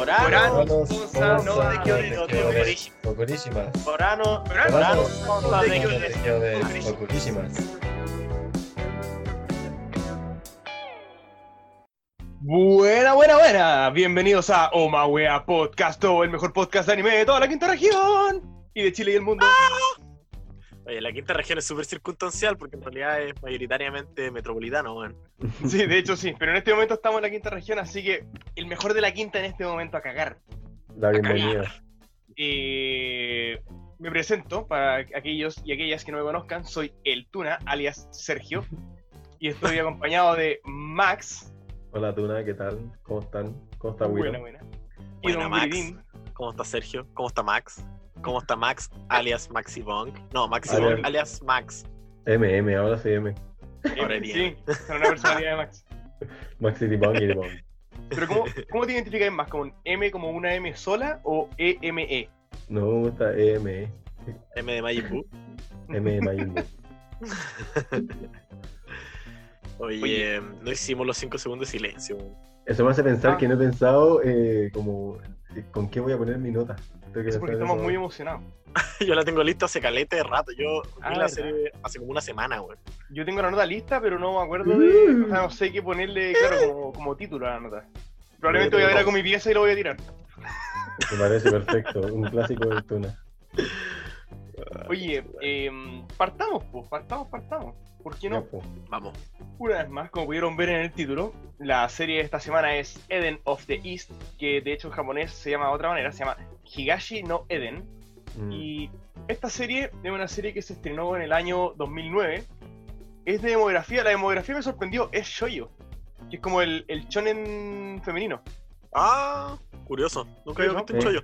Morano, Moranos, Sosa, no de. Ocurísimas. Morano, Morano, Morano, no no de Ocurísimas. Buena, buena, buena. Bienvenidos a Oma Wea Podcast, el mejor podcast de anime de toda la quinta región y de Chile y el mundo. Oye, la quinta región es súper circunstancial porque en realidad es mayoritariamente metropolitano, weón. Sí, de hecho sí, pero en este momento estamos en la quinta región, así que el mejor de la quinta en este momento a cagar. La bienvenida. Eh, me presento para aquellos y aquellas que no me conozcan, soy el Tuna, alias Sergio, y estoy acompañado de Max. Hola Tuna, ¿qué tal? ¿Cómo están? ¿Cómo está Buena, Willow? buena. Y Buena, Don Max. ¿Cómo está Sergio? ¿Cómo está Max? ¿Cómo está Max, alias Maxi Bong? No, Maxi Alias- Bong, alias Max. M, M, ahora sí M. Ahora. Sí, con una personalidad de Max. Max City Bong y Bong. Pero ¿cómo, cómo te identificas más? ¿Como un M como una M sola o E EME? No me gusta EM, eh. M de Majin Buu. M de Majin Buu. Oye, Oye. no hicimos los 5 segundos de silencio. Eso me hace pensar Ah. que no he pensado eh, como eh, con qué voy a poner mi nota. Es porque estamos eso. muy emocionados. Yo la tengo lista hace caleta de rato. Yo vi Ah, la serie hace como una semana, weón. Yo tengo la nota lista, pero no me acuerdo de. Mm. O sea, no sé qué ponerle, claro, como, como título a la nota. Probablemente voy a ver a con mi pieza y lo voy a tirar. Me parece perfecto. Un clásico del Tuna. Oye, em, partamos, pues, partamos, partamos. ¿Por qué Ya, no? po. Vamos. Una vez más, como pudieron ver en el título, la serie de esta semana es Eden of the East, que de hecho en japonés se llama de otra manera, se llama Higashi no Eden. Mm. Y esta serie es una serie que se estrenó en el año 2009. Es de demografía, la demografía me sorprendió, es shoyo, que es como el, el shonen femenino. Ah, curioso. Nunca había visto un chollo.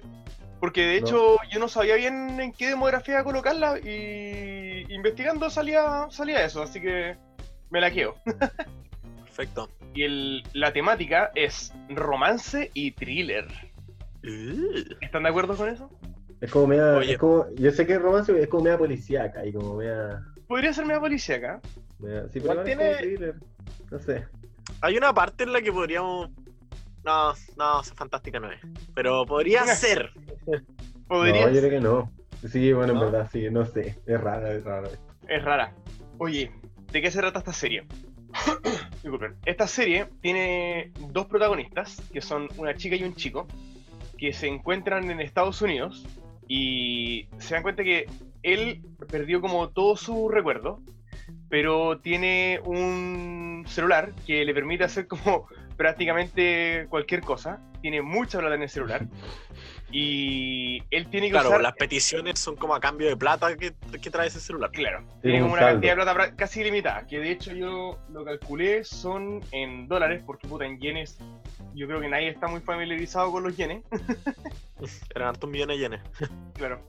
Porque de No. hecho yo no sabía bien en qué demografía colocarla y investigando salía, salía eso, así que me la quedo. Perfecto. Y el- la temática es romance y thriller. ¿Están de acuerdo con eso? Es como media. Oye. Es como, yo sé que es romance, es como media policíaca y como media. Podría ser media policíaca. media sí, pero tiene- es. No sé. Hay una parte en la que podríamos. No, no, esa fantástica no es. Pero podría ser. Podría No, yo ser. creo que no. Sí, bueno, ¿No? en verdad, sí, no sé. Es rara, es rara. Es rara. Oye, ¿de qué se trata esta serie? Disculpen. Esta serie tiene dos protagonistas, que son una chica y un chico, que se encuentran en Estados Unidos y se dan cuenta que él perdió como todo su recuerdo, pero tiene un celular que le permite hacer como prácticamente cualquier cosa. Tiene mucha plata en el celular. Y él tiene que Claro, usar... las peticiones son como a cambio de plata que, que trae ese celular. Claro, Tiene tiene un como una cantidad de plata casi ilimitada, que de hecho yo lo calculé son en dólares, porque puta, en yenes yo creo que nadie está muy familiarizado con los yenes, Eran hartos millones de yenes. claro,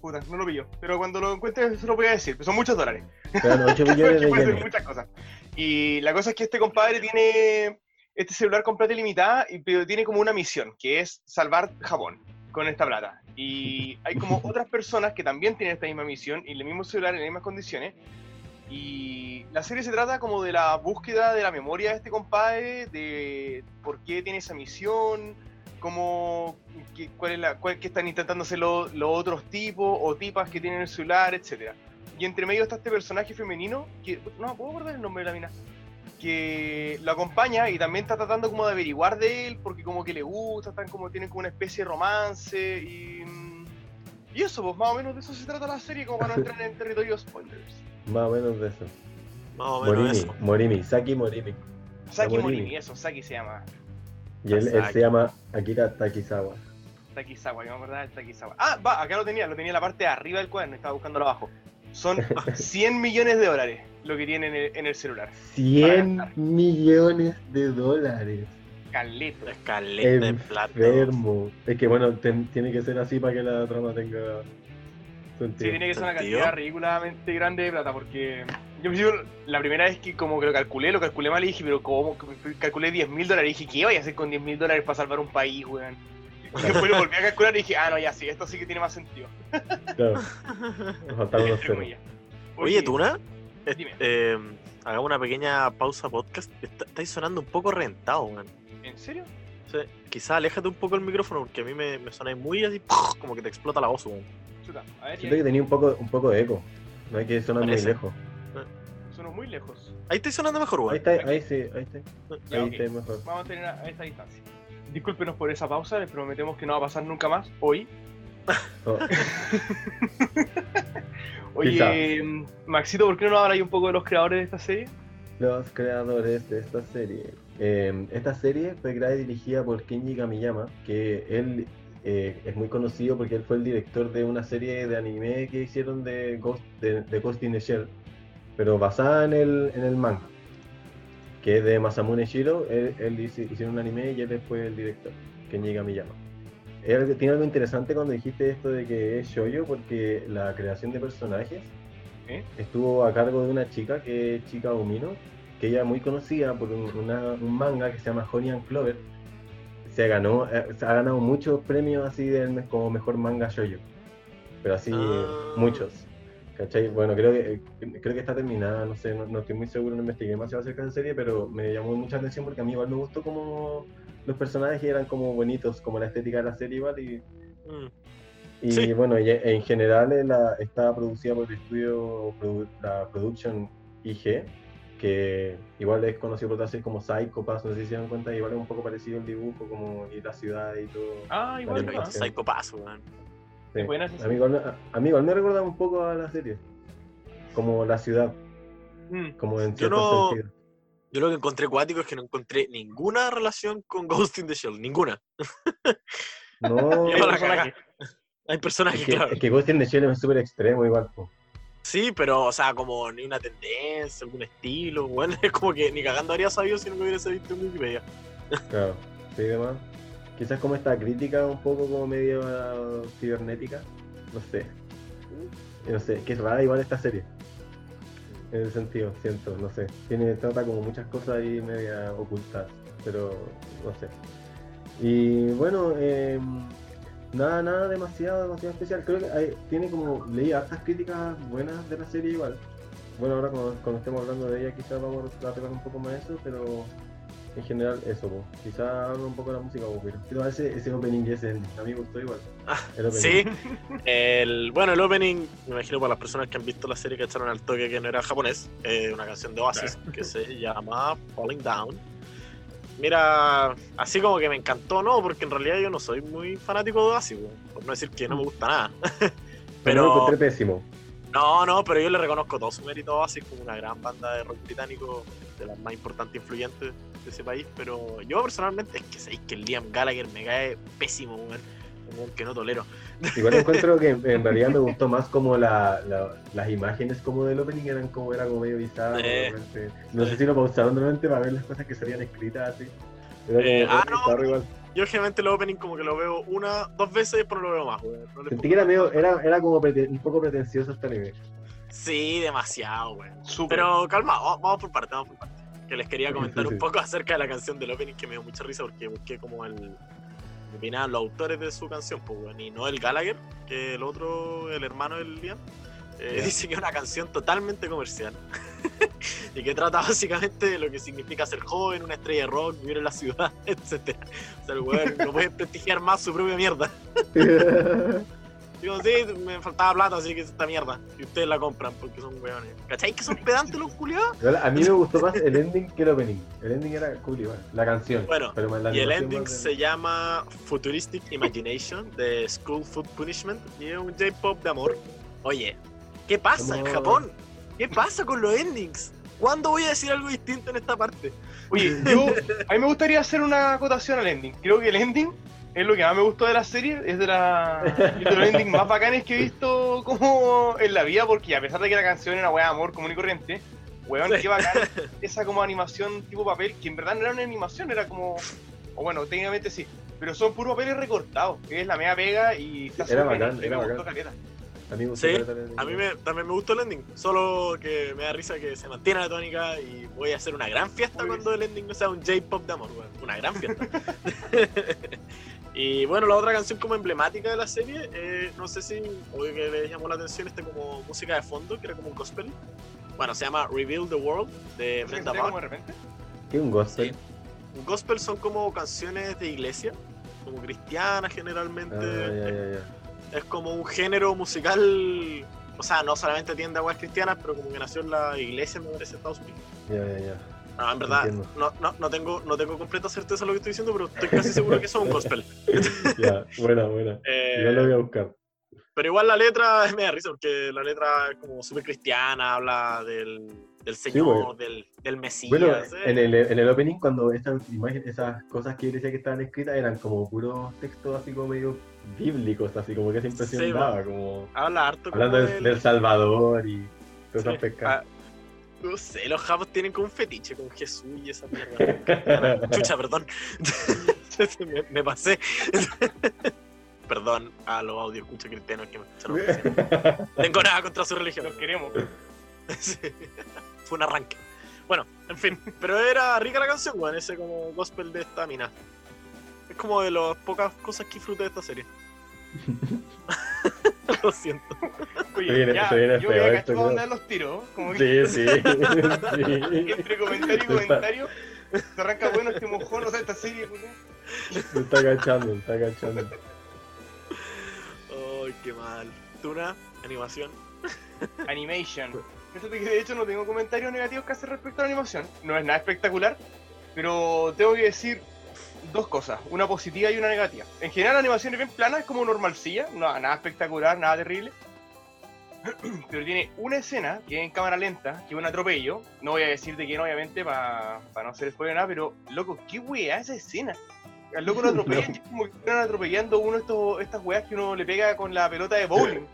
puta, no lo pillo, pero cuando lo encuentre se lo voy a decir, pero son muchos dólares, Eran 8 millones de puede ser yenes. muchas cosas. Y la cosa es que este compadre tiene este celular con plata ilimitada, y, pero tiene como una misión, que es salvar Japón con esta plata. Y hay como otras personas que también tienen esta misma misión y el mismo celular en las mismas condiciones. Y la serie se trata como de la búsqueda de la memoria de este compadre, de por qué tiene esa misión, cómo, qué, cuál es la, cuál, qué están intentando hacer lo- los otros tipos o tipas que tienen el celular, etcétera. Y entre medio está este personaje femenino, que no puedo acordar el nombre de la mina, que lo acompaña y también está tratando como de averiguar de él, porque como que le gusta, están como, tienen como una especie de romance y... Y eso, pues más o menos de eso se trata la serie, como para no entrar en territorio spoilers. Más o menos de eso. Más o menos Morimi, eso. Morimi, Saki Morimi. Saki Morimi. Morimi, eso, Saki se llama. Y él, se llama Akira Takizawa. Takizawa, yo me acordaba del Takizawa. Ah, va, acá lo tenía, lo tenía en la parte de arriba del cuaderno, estaba buscándolo abajo. Son 100 millones de dólares lo que tiene en el, en el celular. 100 gastar. millones de dólares. Caleta. Escaleta en plata. Enfermo. Es que bueno, ten- tiene que ser así para que la trama tenga Sí, sentido. tiene que ser una ¿Sentido? cantidad ridículamente grande de plata, porque yo me acuerdo, la primera vez que como que lo calculé, lo calculé mal y dije, pero ¿cómo? Calculé 10 mil dólares y dije, ¿qué voy a hacer con 10 mil dólares para salvar un país, weón? Y después lo volví a calcular y dije, ah, no, ya sí, esto sí que tiene más sentido. Claro, nos faltaron comillas. Oye, Tuna, eh, Dime. eh, hagamos una pequeña pausa podcast. Está- estáis sonando un poco rentado, man. ¿En serio? Sí, quizá aléjate un poco el micrófono porque a mí me, me suena muy así, como que te explota la voz, weón. Chuta, a ver, Siento que tenía un poco, un poco de eco. No hay que sonar muy lejos. sonó muy lejos. Ahí estoy sonando mejor, Ahí weón. está, ahí sí, ahí está. Ya, Ahí está mejor. Vamos a tener a esta distancia. Discúlpenos por esa pausa, les prometemos que no va a pasar nunca más hoy. Oh, Oye, Maxito, ¿por qué no nos ahí un poco de los creadores de esta serie? Los creadores de esta serie. Eh, esta serie fue creada y dirigida por Kenji Kamiyama, que él eh, es muy conocido porque él fue el director de una serie de anime que hicieron de Ghost, de, de Ghost in the Shell, pero basada en el, en el manga, que es de Masamune Shiro. Él, él hizo- hicieron un anime y él fue el director, Kenji Kamiyama. Algo- Tiene algo interesante cuando dijiste esto de que es shoyo, porque la creación de personajes ¿Eh? estuvo a cargo de una chica que es Chica Umino, que ella es muy conocida por un, una- un manga que se llama Honey and Clover. Se ganó, eh, se ha ganado muchos premios así me- como mejor manga shoujo. Pero así, eh, Ah. muchos. ¿Cachai? Bueno, creo que, eh, creo que está terminada, no sé, no, no estoy muy seguro, no investigué demasiado acerca de la serie, pero me llamó mucha atención porque a mí igual me gustó como los personajes eran como bonitos, como la estética de la serie igual y Mm. y Sí. bueno, y en general la, está producida por el estudio, la Production IG, que igual es conocido por hacer como Psycho Pass, no sé si se dan cuenta, igual es un poco parecido el dibujo como y la ciudad y todo. Ah, igual. Psycho Pass, weón. Sí. buena esa A, serie. mí igual, me- recuerda un poco a la serie, como la ciudad, Mm. como en Yo cierto no- sentido. Yo lo que encontré cuático es que no encontré ninguna relación con Ghost in the Shell, ninguna. No. Hay personajes, es que, claro. es que Ghost in the Shell es súper extremo igual. po. Sí, pero, o sea, como ni una tendencia, algún estilo, bueno, es como que ni cagando habría sabido si no me hubiese visto en Wikipedia. Claro, sí, demás. Quizás como esta crítica un poco como medio cibernética, no sé. No sé, que es rara igual esta serie. En ese sentido, siento, no sé. Tiene, trata como muchas cosas ahí media ocultas, pero no sé. Y bueno, eh, nada, nada demasiado, demasiado especial. Creo que hay- tiene como, leí hartas críticas buenas de la serie igual. Bueno, ahora cuando, cuando estemos hablando de ella quizás vamos a tocar un poco más eso, pero en general eso, po. quizás hablo un poco de la música, po, pero ese, ese opening ese ending, a mí me gustó igual. Ah, El opening. Sí, el, bueno, el opening, me imagino para las personas que han visto la serie que echaron al toque que no era japonés, eh, una canción de Oasis que se llama Falling Down. Mira, así como que me encantó, no, porque en realidad yo no soy muy fanático de Oasis, por no decir que no me gusta nada. Pero lo Pero, encontré pésimo. no, no, pero yo le reconozco todo su mérito a Oasis como una gran banda de rock británico, de las más importantes e influyentes de ese país, pero yo personalmente es que sabéis que el Liam Gallagher me cae pésimo, weón, que no tolero. Igual encuentro que en realidad me gustó más como la, la- las imágenes como del opening eran como era como medio bizarro. Repente. No sé si lo pausaron realmente para ver las cosas que salían escritas así. Eh, ah, no. igual. Yo generalmente el opening como que lo veo una, dos veces y después no lo veo más, weón. No Sentí que era medio, era, era como un poco pretencioso este anime. Sí, demasiado, weón. Súper. Pero calma, va- vamos por parte, vamos por parte. Que les quería comentar Sí, sí. un poco acerca de la canción del opening que me dio mucha risa porque busqué como el. me opinaban los autores de su canción, pues, weón. Y Noel Gallagher, que el otro, el hermano del Liam, eh, Ya. dice que es una canción totalmente comercial. y que trata básicamente de lo que significa ser joven, una estrella de rock, vivir en la ciudad, etc. O sea, el weón no puede prestigiar más su propia mierda. Digo, sí, me faltaba plata, así que es esta mierda. Y ustedes la compran porque son weones. ¿Cachai que son pedantes los culiados? A mí me gustó más el ending que el opening. El ending era cool igual, la canción. Bueno, pero más la Y el ending más se llama Futuristic Imagination de School Food Punishment y es un J-pop de amor. Oye, ¿qué pasa en Japón? ¿Qué pasa con los endings? ¿Cuándo voy a decir algo distinto en esta parte? Oye, yo, a mí me gustaría hacer una acotación al ending. Creo que el ending es lo que más me gustó de la serie, es de, la, es de los endings más bacanes que he visto como en la vida, porque a pesar de que la canción era weá de amor común y corriente, weón, Sí. qué bacán esa como animación tipo papel, que en verdad no era una animación, era como, o bueno, técnicamente sí, pero son puros papeles recortados, que es la mega pega y está Era bacán, era bacán. A mí me Sí. A mí me, también me gustó el ending, solo que me da risa que se mantiene la tónica y voy a hacer una gran fiesta Muy cuando el ending no sea un J-pop de amor, weón. Una gran fiesta. y bueno, la otra canción como emblemática de la serie, eh, no sé si obvio que les llamó la atención este como música de fondo, que era como un gospel. Bueno, se llama Reveal the World de ¿Esa que Brenda Bach. de repente? ¿Qué un gospel? Sí. gospel son como canciones de iglesia, como cristianas generalmente. Ah. Es como un género musical, o sea, no solamente tiende a aguas cristianas, pero como que nació en la iglesia, me parece, Estados Unidos. Ya, ya, ya. No, en verdad, no, no, no tengo, no tengo completa certeza de lo que estoy diciendo, pero estoy casi seguro que es un gospel. Ya, buena, buena. Eh, Igual lo voy a buscar. Pero igual la letra es media risa, porque la letra es como súper cristiana, habla del, del Señor, del, del Mesías. Bueno, ¿eh? en el, en el opening, cuando esas imágenes, esas cosas que yo decía que estaban escritas eran como puros textos así como medio bíblicos, así como que esa impresión Sí, daba, como Habla harto como hablando del, del Salvador y esas Sí, ah, no sé, los japos tienen como un fetiche con Jesús y esa mierda. Chucha, perdón. me, me pasé. perdón a los audio escucha cristianos que me escucharon. tengo nada contra su religión. Los queremos. Sí. Fue un arranque. Bueno, en fin. Pero era rica la canción, weón. Ese como gospel de esta mina. Es como de las pocas cosas que disfruté de esta serie. Lo siento. Oye, viene- ya, viene yo feo voy a esto, cachar creo. andar los tiros. Como que Sí, sí. sí. entre comentario y está- comentario se arranca bueno este mojón, o sea, esta serie. Se está agachando, se está agachando. Ay, qué mal. Tuna, animación. Animation. Fíjate que de hecho no tengo comentarios negativos que hacer respecto a la animación. No es nada espectacular, pero tengo que decir dos cosas, una positiva y una negativa. En general la animación es bien plana, es como normalcilla, no, nada espectacular, nada terrible. Pero tiene una escena que es en cámara lenta, que es un atropello. No voy a decir de quién, obviamente, para no hacer spoiler nada, pero loco, qué weá esa escena. Al loco lo atropellan es como que están atropellando uno de estos, estas weas que uno le pega con la pelota de bowling.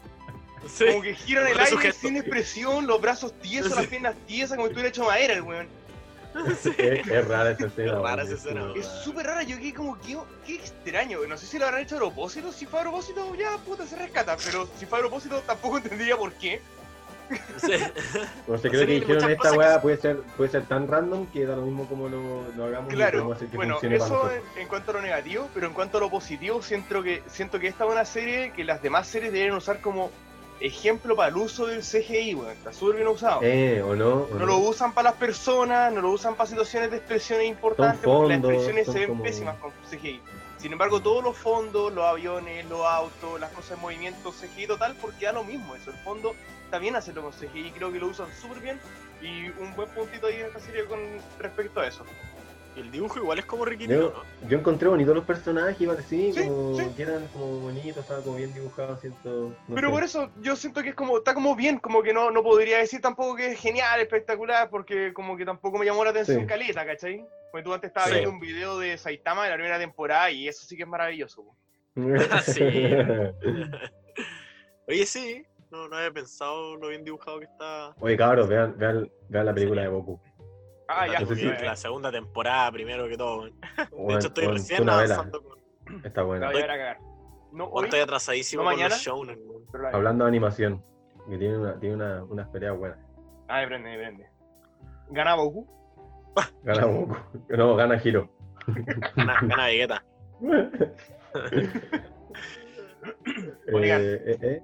Sí. Como que gira en el Re aire sujeto. sin expresión, los brazos tiesos, las piernas tiesas, como si estuviera hecho madera el weón. Sí. Es, es rara esa escena. Es rara esa escena. Es súper rara, yo quedé como, qué, qué extraño. No sé si lo habrán hecho a propósito, si fue a propósito, ya puta, se rescata. Pero si fue a propósito, tampoco entendería por qué. Sí. No sé, creo que dijeron esta weá que- puede ser, puede ser tan random que da lo mismo como lo, lo hagamos Claro, hacer que bueno, eso en, en cuanto a lo negativo, pero en cuanto a lo positivo, siento que, siento que esta es una serie que las demás series deben usar como ejemplo para el uso del CGI, weón. Está súper bien usado. Eh, o no. o no lo usan para las personas, no lo usan para situaciones de expresiones importantes, porque las expresiones se ven como- pésimas con CGI. Sin embargo, todos los fondos, los aviones, los autos, las cosas en movimiento, CGI total, porque da lo mismo eso. El fondo está bien hacerlo con CGI, creo que lo usan súper bien. Y un buen puntito ahí en esta serie con respecto a eso. El dibujo igual es como riquitito, Yo, ¿no? yo encontré bonitos los personajes, igual así, Sí, como sí. que eran como bonitos, estaban como bien dibujados, siento. no Pero sé. por eso yo siento que es como, está como bien, como que no, no podría decir tampoco que es genial, espectacular, porque como que tampoco me llamó la atención Sí. caleta, ¿cachai? Porque tú antes estabas Sí. viendo un video de Saitama de la primera temporada y eso sí que es maravilloso. Sí. Oye, sí. No, no había pensado lo bien dibujado que está. Oye, cabros, vean, vean, vean la película de Goku. Ah, la, ya, no sé pues, si- ya, ya. la segunda temporada primero que todo. De hecho, estoy recién avanzando con. Está La buena. voy a ver a cagar. No hoy, Estoy atrasadísimo ¿No con mañana? Hablando de animación, que tiene, una, tiene una, unas peleas buenas. Ah, prende, prende. ¿Gana Goku? Gana Goku. No, gana Hiro. Gana, gana Vegeta. Eh, eh, eh.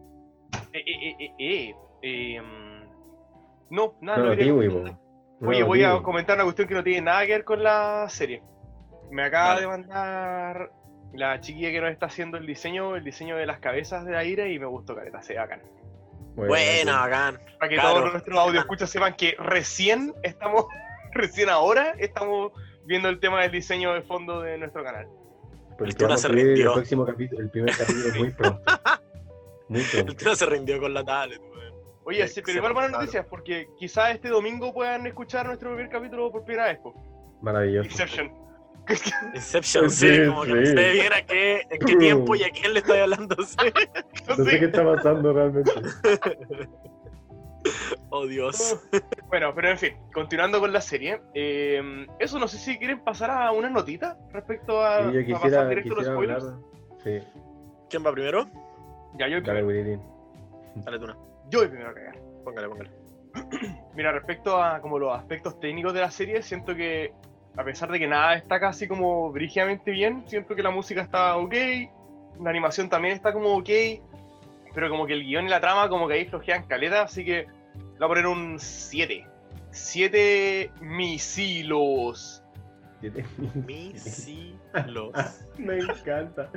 Eh, eh, eh, eh, eh, mm, no, nada, No, no Oye, voy a comentar una cuestión que no tiene nada que ver con la serie. Me acaba Vale. de mandar la chiquilla que nos está haciendo el diseño, el diseño de las cabezas de aire y me gustó careta, se bacán. Bueno, Buena, bacán. Para que Claro. todos nuestros audio escuchas sepan que recién estamos, recién ahora estamos viendo el tema del diseño de fondo de nuestro canal. El Tuna se rindió. El próximo capítulo, el primer capítulo es muy pronto. Muy El tío se rindió con la tablet. Oye, Sí, sí, pero igual buenas noticias, porque quizás este domingo puedan escuchar nuestro primer capítulo por primera vez. po. Maravilloso. Inception. Inception, sí, Sí, como que no sí. sé bien a qué, en qué tiempo y a quién le estoy hablando. sí. No No sé qué está pasando realmente. Oh, Dios. Bueno, pero en fin, continuando con la serie. eh, eso no sé si quieren pasar a unas notitas respecto a, Sí, yo a pasar quisiera, directo a los quisiera spoilers. hablar. Sí, ¿Quién va primero? Ya, yo dale, primero. Dale, Tuna. Yo voy primero a cagar. Póngale, póngale. Mira, respecto a como los aspectos técnicos de la serie, siento que a pesar de que nada está casi como brígidamente bien, siento que la música está ok, la animación también está como ok, pero como que el guion y la trama como que ahí flojean caleta, así que le voy a poner un 7. 7 misilos. Misilos. Me encanta.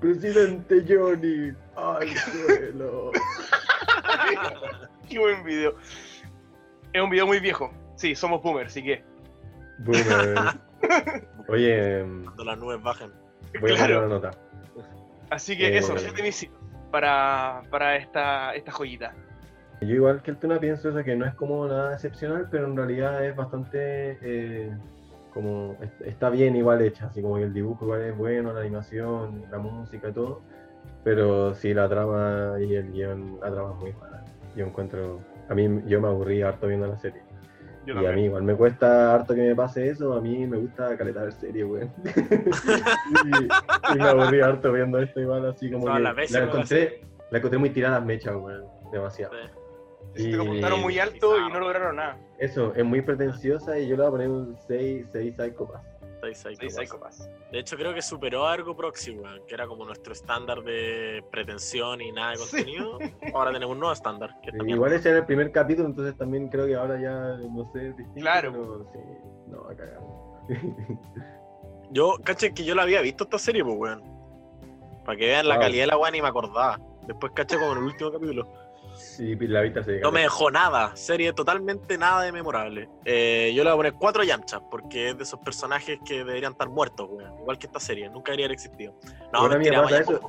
Presidente Johnny, al suelo. Qué buen video. Es un video muy viejo. Sí, somos boomers, así que. Boomer. Oye, Cuando las nubes bajen. voy a poner una nota. Así que Eh, eso, siete misiles para, para esta, esta joyita. Yo igual que el Tuna pienso eso, que no es como nada excepcional, pero en realidad es bastante eh, como est- está bien igual hecha, así como que el dibujo igual es bueno, la animación, la música y todo, pero sí la trama y el guion, la trama es muy mala. Yo encuentro, a mí yo me aburrí harto viendo la serie. Yo y a mí igual me cuesta harto que me pase eso, a mí me gusta calentar ver serie, weón. y, y me aburrí harto viendo esto igual, así como Todas que la pasa. encontré, la encontré muy tirada las mechas, weón, demasiado. Sí. Se te y- apuntaron muy alto y no lograron nada. Eso, es muy pretenciosa y yo le voy a poner un 6, 6 psychopaths. Seis Seis Psychopaths. psicópatas. De hecho, creo que superó a Argo Proxy, weón, que era como nuestro estándar de pretensión y nada de Sí. contenido. Ahora tenemos un nuevo estándar. Que Igual ese era el primer capítulo, entonces también creo que ahora ya, no sé, es distinto. Claro. pero sí, no, a cagar. Yo, caché que yo la había visto esta serie, pues, weón. Para que vean la calidad de la weón y me acordaba. Después caché como en el último capítulo. Sí, la vista se No me dejó nada. Serie totalmente nada de memorable. Eh, yo le voy a poner cuatro yamchas, porque es de esos personajes que deberían estar muertos, weón. Igual que esta serie. Nunca debería haber existido. No, Bueno, mentira, vaya eso.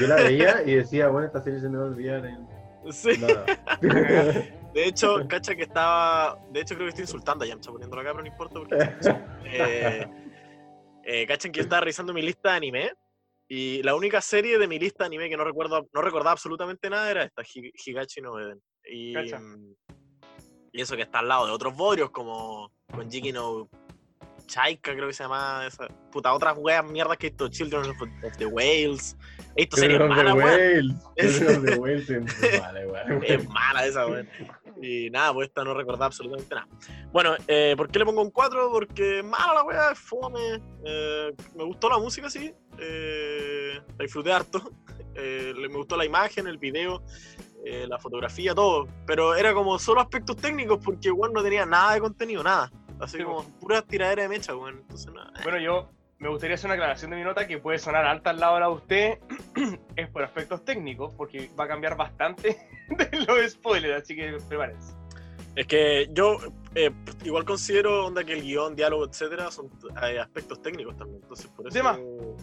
Yo la veía y decía, bueno, esta serie se me va a olvidar en Sí. nada. De hecho, cacha que estaba. De hecho, creo que estoy insultando a Yamcha poniéndolo acá, pero no importa porque. eh, eh, cachan que yo estaba revisando mi lista de anime. Y la única serie de mi lista de anime que no recuerdo, no recordaba absolutamente nada era esta, Hi- Higachi no Eden. Y, mm, y eso que está al lado de otros bodrios como con Jiki no Chaika, creo que se llama esa. Puta, otras weas mierdas que he visto, Children of, of the Whales. He visto series Children of the malas, weón. Es mala. Es mala esa, weón. Y nada, pues esta no recordaba absolutamente nada. Bueno, eh, ¿por qué le pongo un 4? Porque es mala la weá, es fome. eh, me gustó la música, sí. Eh, la disfruté harto. eh, le- me gustó la imagen, el video, eh, la fotografía, todo. Pero era como solo aspectos técnicos porque igual no tenía nada de contenido, nada. Así Sí, como pura tiradera de mecha, weón. Entonces, nada. Bueno, yo me gustaría hacer una aclaración de mi nota que puede sonar alta al lado de la de usted. es por aspectos técnicos, porque va a cambiar bastante de los spoilers, así que prepárense. Es que yo eh, igual considero onda que el guion, diálogo, etcétera, son eh, aspectos técnicos también. Entonces, por eso.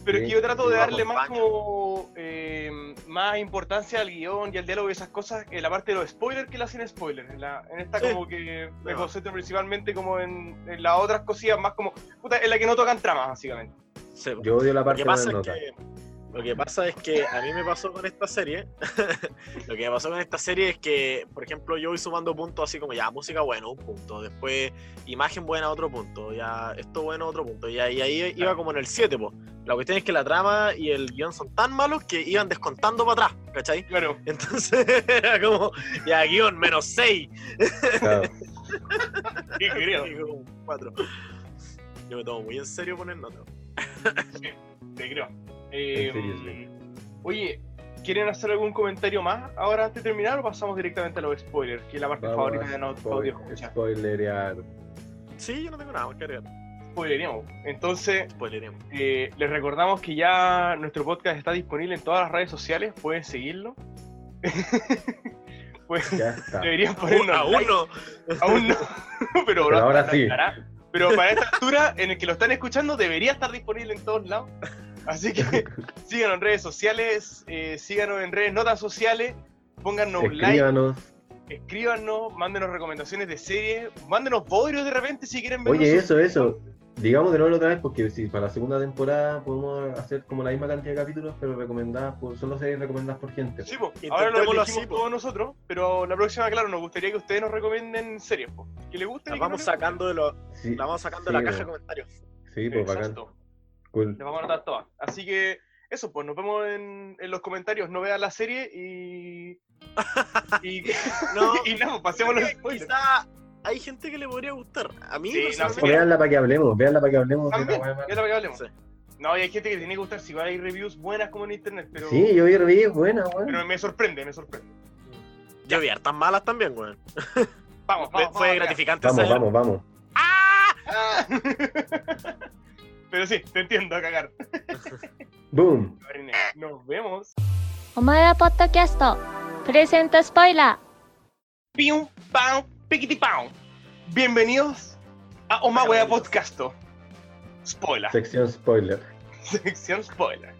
Pero es que yo trato de darle más como eh, más importancia al guion y al diálogo y esas cosas en la parte de los spoilers que la sin spoilers. En, la- en esta Sí. como que me No. concentro principalmente como en, en las otras cosillas más como puta, en la que no tocan tramas básicamente. Sí. Yo odio la parte que de pasa las es notas. que lo que pasa es que a mí me pasó con esta serie. lo que me pasó con esta serie es que, por ejemplo, yo voy sumando puntos así como ya, música bueno, un punto. Después, imagen buena, otro punto. Ya, esto bueno, otro punto. Y ahí, ahí iba como en el 7, pues. La cuestión es que la trama y el guion son tan malos que iban descontando para atrás, ¿cachai? Claro, Entonces era como, ya, guion menos 6. Claro. ¿qué creo? Y como un 4. Yo me tomo muy en serio poner notas. Te creo. Eh. Oye, ¿quieren hacer algún comentario más ahora antes de terminar o pasamos directamente a los spoilers? Que es la parte Vamos favorita de spoil- audio escucha. spoilerear. Sí, yo no tengo nada más que agregar. Spoileríamos. Entonces, Spoileremos. eh, les recordamos que ya nuestro podcast está disponible en todas las redes sociales, pueden seguirlo. pues Ya está. deberían Aún, ponernos aún like. no. Aún no, pero, Pero ahora sí. estará. Pero para esta altura, en el que lo están escuchando, debería estar disponible en todos lados. Así que síganos en redes sociales, eh, síganos en redes no tan sociales, pónganos un like, Escríbanos. escríbanos, mándenos recomendaciones de series, mándenos bodrios de repente si quieren ver. Oye, eso, eso. Digamos de nuevo otra vez, porque si para la segunda temporada podemos hacer como la misma cantidad de capítulos, pero recomendadas por, solo series recomendadas por gente. Sí, po. ahora lo elegimos así, po. todos nosotros, pero la próxima, claro, nos gustaría que ustedes nos recomienden series, po. que les gusten La y que no vamos les sacando de, lo, Sí, la vamos sacando sí, de la po. caja de comentarios. Sí, pues bacán. Cool. Les vamos a anotar todas. Así que eso, pues nos vemos en, en los comentarios. No vean la serie y. y, No, y pues, pasemos los spoilers. quizá hay gente que le podría gustar. A mí, Sí, no, sí. Veanla para que hablemos, veanla para que hablemos. También, la wea ya lo que hablemos. Sí. No, y hay gente que tiene que gustar. Si igual hay reviews buenas como en internet, pero. Sí, yo vi reviews buenas, weón. Pero me sorprende, me sorprende. yo vi hartas malas también, weón. Vamos, Fue, vamos. fue vamos, gratificante Vamos, vamos, vamos. ¡Ah! Pero sí, te entiendo a cagar. Boom. Nos vemos. Omaeda Podcast presenta spoiler. Pium, pam, piquiti, pam. Bienvenidos a Omaeda Podcast. Spoiler. Sección spoiler. Sección spoiler.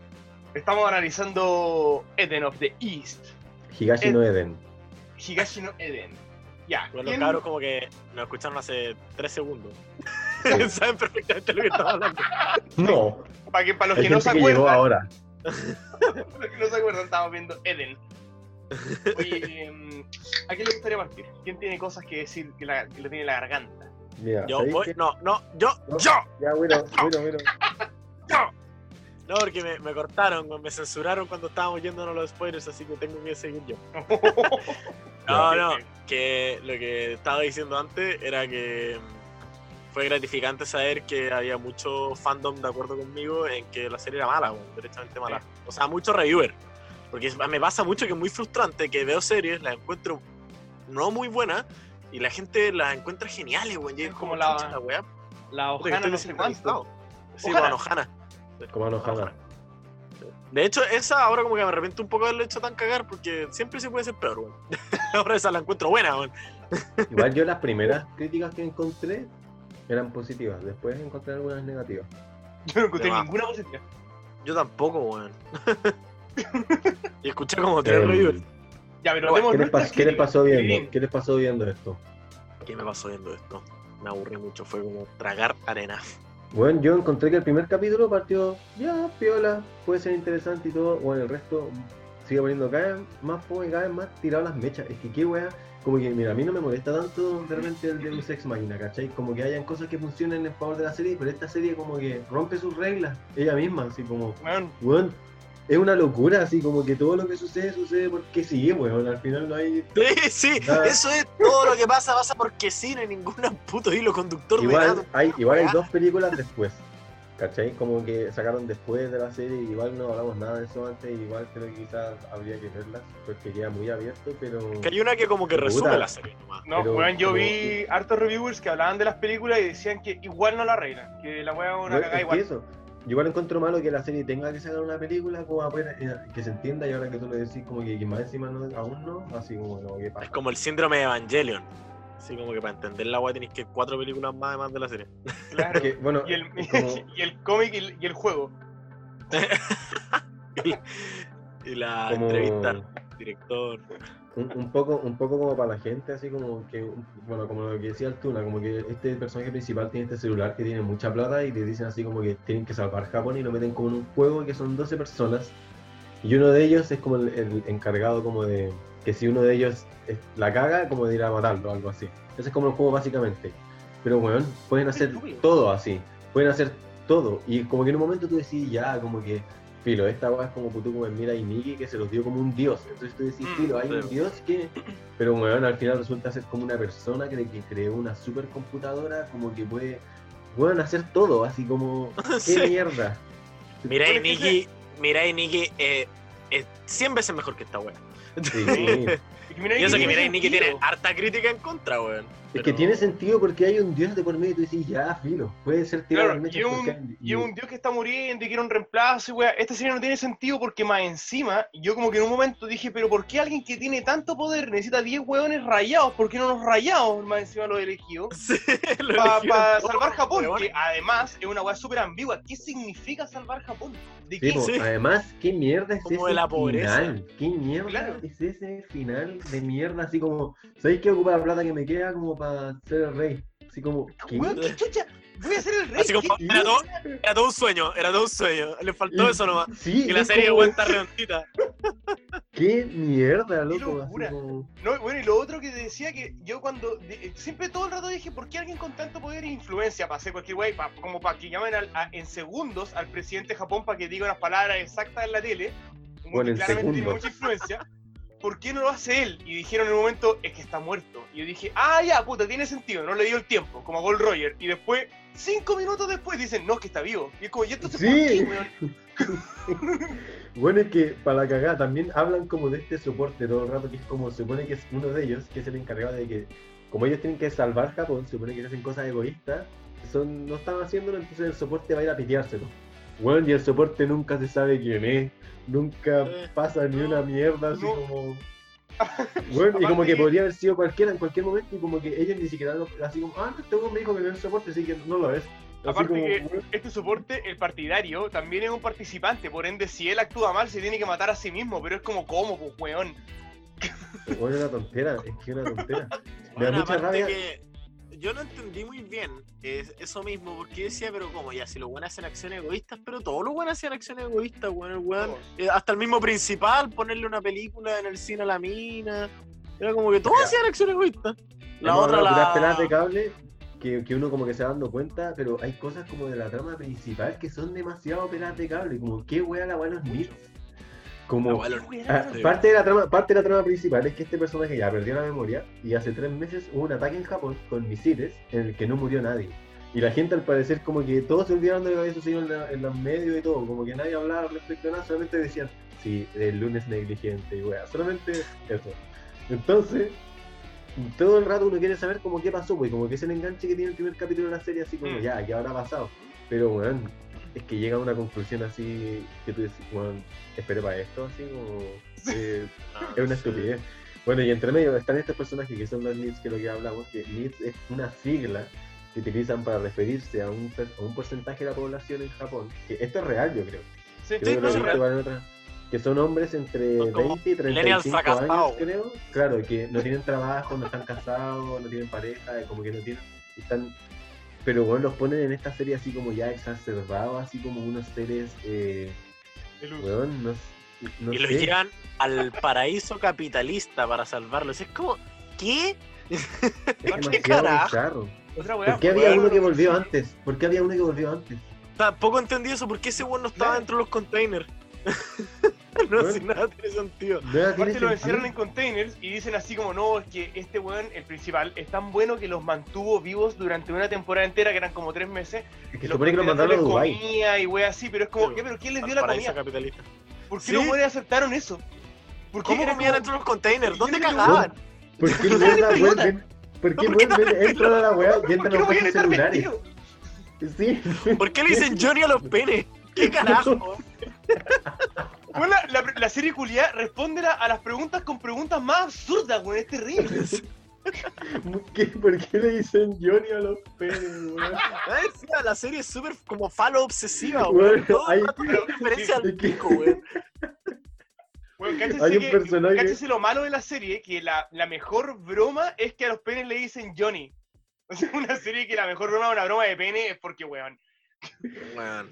Estamos analizando Eden of the East. Higashi Eden. Higashi no Eden. Ya. Yeah. Bueno, ¿Quién... cabros como que nos escucharon hace 3 segundos. Saben perfectamente lo que estamos hablando. No. Para, que, para los Hay que no se que acuerdan, ahora. para los que no se acuerdan, estamos viendo Eden. Oye, em, ¿a quién le gustaría partir? ¿Quién tiene cosas que decir que, la- que le tiene la garganta? Mira, Yo ¿sabéis voy, no, no, yo, No. yo, Ya, bueno, bueno, bueno. ¡No! No, porque me, me cortaron, me censuraron cuando estábamos yéndonos los spoilers, así que tengo que seguir yo. No, no, que lo que estaba diciendo antes era que mm, fue gratificante saber que había mucho fandom de acuerdo conmigo en que la serie era mala, weón, derechamente mala. O sea, mucho reviewer. Porque me pasa mucho que es muy frustrante que veo series, las encuentro no muy buenas y la gente las encuentra geniales, weón. Y es Es como como la- la, la weá. La estoy no sé cuánto. Sí, bueno. Como enojada. De hecho, esa ahora como que me arrepiento un poco de haberle hecho tan cagar porque siempre se puede ser peor, weón. ahora esa la encuentro buena, weón. Igual yo las primeras críticas que encontré eran positivas. Después encontré algunas negativas. Yo no encontré ninguna positiva. Yo tampoco, weón. y escuché como tres reviews. Ya, pero Bueno, demos ¿qué, les pas- qué les pasó viendo? Bien. ¿Qué les pasó viendo esto? ¿Qué me pasó viendo esto? Me aburrí mucho, fue como tragar arena. Bueno, yo encontré que el primer capítulo partió ya, piola, puede ser interesante y todo. Bueno, el resto sigue poniendo cada vez más y cada vez más tirado las mechas. Es que qué wea, como que mira, a mí no me molesta tanto de repente el Deus Ex Machina, ¿cachai? Como que hayan cosas que funcionen en favor de la serie, pero esta serie como que rompe sus reglas, ella misma, así como, Weón, weón, es una locura, así como que todo lo que sucede, sucede porque sí, weón, al final no hay... Sí, sí, Nada. eso es todo lo que pasa, pasa porque sí, no hay ningún puto hilo conductor de Igual nada. hay, igual hay dos películas después, ¿cachai? Como que sacaron después de la serie, igual no hablamos nada de eso antes, igual creo que quizás habría que verlas, porque queda muy abierto, pero... Que hay una que como que Puta. resume la serie nomás. no, Pero weón, yo como- vi hartos reviewers que hablaban de las películas y decían que igual no la arreglan, que la weá una No, cagada es igual. eso, yo igual encuentro malo que la serie tenga que sacar una película como a poder, eh, que se entienda y ahora que tú lo decís como que, que más encima no, aún no, así como, como que pasa. Es como el síndrome de Evangelion. Así como que para entender la weá tenéis que cuatro películas más además de la serie. Claro. Que, bueno, Y el, es como- y el cómic y el, y el juego. y la Como- entrevista al director. un, un poco un poco como para la gente así como que un- bueno como lo que decía Altuna como que este personaje principal tiene este celular que tiene mucha plata y le dicen así como que tienen que salvar Japón y lo meten como en un juego que son 12 personas y uno de ellos es como el, el encargado como de que si uno de ellos la caga como de ir a matarlo o algo así ese es como el juego básicamente pero bueno pueden hacer todo así pueden hacer todo y como que en un momento tú decís ya como que filo, esta weá es como tú como en Mira y Nikki que se los dio como un dios. Entonces tú decís, Mm, filo, hay un dios que. Pero weón, al final resulta ser como una persona que, que creó una supercomputadora, como que puede, weón, hacer todo, así como. ¿Qué Sí. mierda? Bueno, es que Nikki, Mirai Nikki eh, es 100 veces mejor que esta weá. Sí. Y que Mirai Y eso que tiene Mirai Nikki sentido. tiene harta crítica en contra, weón. Es que tiene sentido porque hay un dios de por medio y tú decís, ya, filo, puede ser tirado Claro, y un- Y es un dios que está muriendo y quiere un reemplazo y weá. Esta serie no tiene sentido porque más encima, yo como que en un momento dije, pero ¿por qué alguien que tiene tanto poder necesita 10 hueones rayados? ¿Por qué no los rayados más encima los elegidos? Sí, lo Para salvar Japón, weón. que además es una weá súper ambigua. ¿Qué significa salvar Japón? ¿De qué? Sí. además, ¿qué mierda es Como ese de la pobreza. final? ¿Qué mierda Claro. es ese final de mierda? Así como, ¿sabéis qué ocupa la plata que me queda como para ser el rey? Así como, ¿qué? ¿qué chucha? Voy a ser el rey. Así como, ¿qué- era todo, era todo un sueño, era todo un sueño. Le faltó eso nomás. Sí, Y la serie como, está redondita. ¿Qué mierda, loco? Locura. como- No, bueno, y lo otro que decía que yo cuando de- siempre todo el rato dije, ¿por qué alguien con tanto poder e influencia para hacer cualquier wey? Pa- como para que llamen al- a- en segundos al presidente de Japón para que diga unas palabras exactas en la tele, Bueno, que en claramente tiene mucha influencia. ¿Por qué no lo hace él? Y dijeron en un momento, es que está muerto. Y yo dije, ah, ya, puta, tiene sentido, no le dio el tiempo, como a Gold Roger. Y después, cinco minutos después, dicen, no, es que está vivo. Y es como, ¿y entonces por Sí. qué, weón? Bueno, es que para la cagada también hablan como de este soporte todo el rato, que es como, se supone que es uno de ellos, que es el encargado de que, como ellos tienen que salvar Japón, se supone que hacen cosas egoístas, son, no están haciéndolo, entonces el soporte va a ir a piteárselo. Bueno, y el soporte nunca se sabe quién es, nunca Eh, pasa ni una mierda, así no. como. Bueno, y como que podría haber sido cualquiera en cualquier momento, y como que ellos ni siquiera lo, así como, ah, este me dijo que no es soporte, así que no lo es. Así Aparte como, que este soporte, el partidario, también es un participante, por ende, si él actúa mal, se tiene que matar a sí mismo, pero es como, ¿cómo, pues, weón? una tontera, es que una tontera. Me da mucha rabia. que yo no entendí muy bien es- eso mismo, porque decía, pero como ya, si los buenos hacen acciones egoístas, pero todos los buenos hacían acciones egoístas, weón, el weón, eh, hasta el mismo principal, ponerle una película en el cine a la mina, era como que todos Ya. hacían acciones egoístas. La Hemos otra las la... pelas de cable que, que uno como que se va dando cuenta, pero hay cosas como de la trama principal que son demasiado pelas de cable, como qué wea la wea los Smiths. Como ah, parte de la trama, parte de la trama principal es que este personaje ya perdió la memoria y hace tres meses hubo un ataque en Japón con misiles en el que no murió nadie. Y la gente al parecer como que todos se olvidaron de lo que había sucedido en, la- en los medios y todo, como que nadie hablaba respecto a nada, solamente decían, sí, el lunes negligente y wea, solamente eso. Entonces, todo el rato uno quiere saber como qué pasó, pues como que es el enganche que tiene el primer capítulo de la serie, así como Mm. ya, ¿qué habrá pasado? Pero bueno, es que llega a una conclusión así que tú decís, bueno, esperé para esto, así como eh, Ah, es una sí. estupidez. Bueno, y entre medio están estos personajes que son los NITs, que es lo que hablamos, que NITs es una sigla que utilizan para referirse a un, a un porcentaje de la población en Japón, que esto es real yo creo. Sí, Creo que no, real. en son hombres entre Son como 20 y millennials 35 años, creo. Claro, que no tienen trabajo, no están casados, no tienen pareja, como que no tienen. Están. Pero bueno, los ponen en esta serie así como ya exacerbados, así como unos seres. Eh, de luz. weón, no, y los sé. llevan al paraíso capitalista para salvarlos. Es como, ¿qué? Es ¿Qué carajo? Otra weá, ¿Por qué había weón, uno que volvió antes? ¿Por qué había uno que volvió antes? Tampoco entendí eso, ¿por qué ese weón no estaba Claro. dentro de los containers? no, Bueno. si nada tiene sentido. Aparte lo encierran en containers y dicen así como, no, es que este weón, el principal, es tan bueno que los mantuvo vivos durante una temporada entera, que eran como tres meses. Es que se los supone que lo mandaron a comida y wea así, pero es como, Sí, ¿qué? ¿Pero quién les dio la comida? capitalista. ¿Por qué Sí. los weones aceptaron eso? ¿Por qué ¿Cómo comían dentro de los containers? ¿Dónde no cagaban? ¿Por qué vuelven? ¿Por qué ¿Por qué vuelven? Entran a la weá y ¿Por entran qué a no los celulares. Sí. ¿Por qué le dicen Johnny a los penes? ¿Qué carajo? Bueno, la, la- la serie culiá responde a, a las preguntas con preguntas más absurdas, weón, es terrible. ¿Qué- ¿Por qué le dicen Johnny a los penes, weón? La serie es súper como falo obsesiva, weón. Todo hay- referencia al pico, weón. Bueno, cáchese, Hay un que, personaje- cáchese lo malo de la serie, que la, la mejor broma es que a los penes le dicen Johnny. O sea, una serie que la mejor broma es una broma de pene es porque, weón.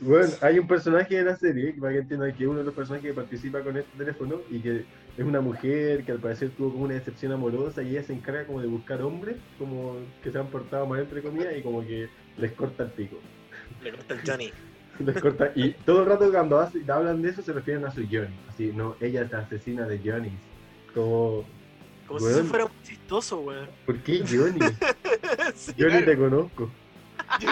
Bueno, hay un personaje de la serie, para que entiendan que uno de los personajes que participa con este teléfono y que es una mujer que al parecer tuvo como una decepción amorosa y ella se encarga como de buscar hombres como que se han portado mal entre comillas y como que les corta el pico. Le corta el Johnny. Les corta, y todo el rato cuando hablan de eso se refieren a su Johnny. Así, no, ella es la asesina de Johnny. Como, Como si Weón. eso fuera chistoso, weón. ¿por qué Johnny? Sí, Johnny claro. te conozco. Yo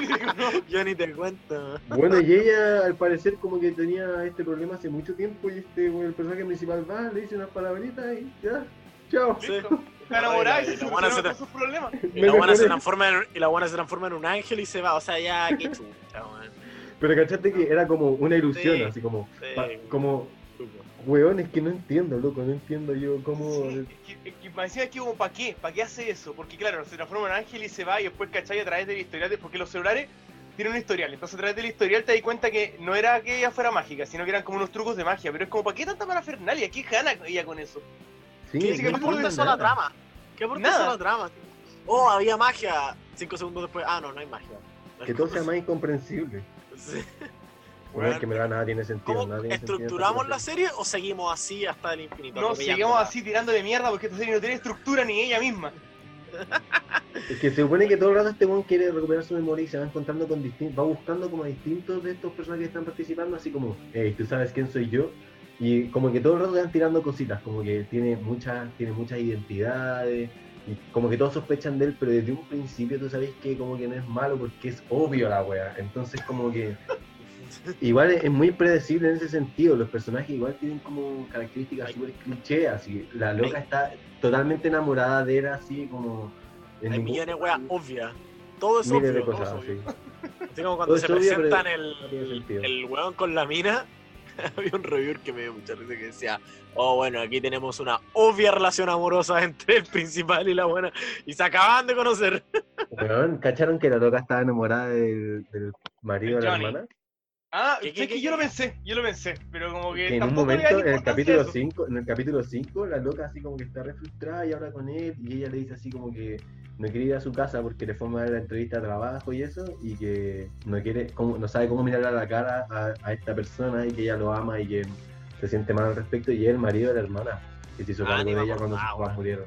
Johnny te cuento. Bueno, y ella al parecer como que tenía este problema hace mucho tiempo y este, bueno, el personaje principal va, le dice unas palabritas y ya, chao. Sí. y la buena se solucionaron tra- todos sus problemas. Y Me la buena se mejoré. transforma en, y la buena se transforma en un ángel y se va. O sea, ya, qué chucha, weón. Pero cachaste que era como una ilusión, Sí. así como, Sí, pa- como. Weón, es que no entiendo, loco, no entiendo yo cómo... Sí, es que, es que me decía que como, ¿para qué? ¿Para qué hace eso? Porque claro, se transforma en ángel y se va y después, ¿cachai? A través del historial, de- porque los celulares tienen un historial, entonces a través del historial te das cuenta que no era que ella fuera mágica, sino que eran como unos trucos de magia, pero es como, ¿para qué tanta parafernalia? ¿Qué gana ella con eso? Sí, ¿Qué, no aporta eso a la trama? ¿Qué aporta eso a la trama? Oh, había magia. Cinco segundos después, ah, no, no hay magia. Que todo sea más incomprensible. Sí. Bueno, es que me da nada tiene sentido, ¿Cómo nada tiene sentido esta estructuramos la serie o seguimos así hasta el infinito? No, seguimos así tirando de mierda porque esta serie no tiene estructura ni ella misma. Es que se supone que todo el rato este weón quiere recuperar su memoria y se va encontrando con distintos, va buscando como a distintos de estos personajes que están participando, así como, hey, tú sabes quién soy yo, y como que todo el rato van tirando cositas, como que tiene muchas, tiene muchas identidades, y como que todos sospechan de él, pero desde un principio tú sabes que como que no es malo porque es obvio la wea, entonces como que igual es, es muy predecible en ese sentido, los personajes igual tienen como características súper cliché, así, la loca está totalmente enamorada de él así como... en Hay ningún- millones de weas obvias. Todo es miles de obvio. cosas todo es. Así como cuando Todo se obvio, presentan el, no el weón con la mina, había un reviewer que me dio mucha risa que decía, oh bueno, aquí tenemos una obvia relación amorosa entre el principal y la buena, y se acaban de conocer. ¿cacharon que la loca estaba enamorada del, del marido de la hermana? Ah, ¿Qué, sé qué, que qué, yo lo pensé, yo lo pensé, pero como que, en un momento, en el capítulo eso. 5, en el capítulo 5, la loca así como que está re frustrada y habla con él y ella le dice así como que no quiere ir a su casa porque le fue mal la entrevista de trabajo y eso y que no quiere, cómo- no sabe cómo mirarle a la cara a, a esta persona y que ella lo ama y que se siente mal al respecto y es el marido de la hermana que se hizo Ah, cargo de ella cuando sus papás murieron.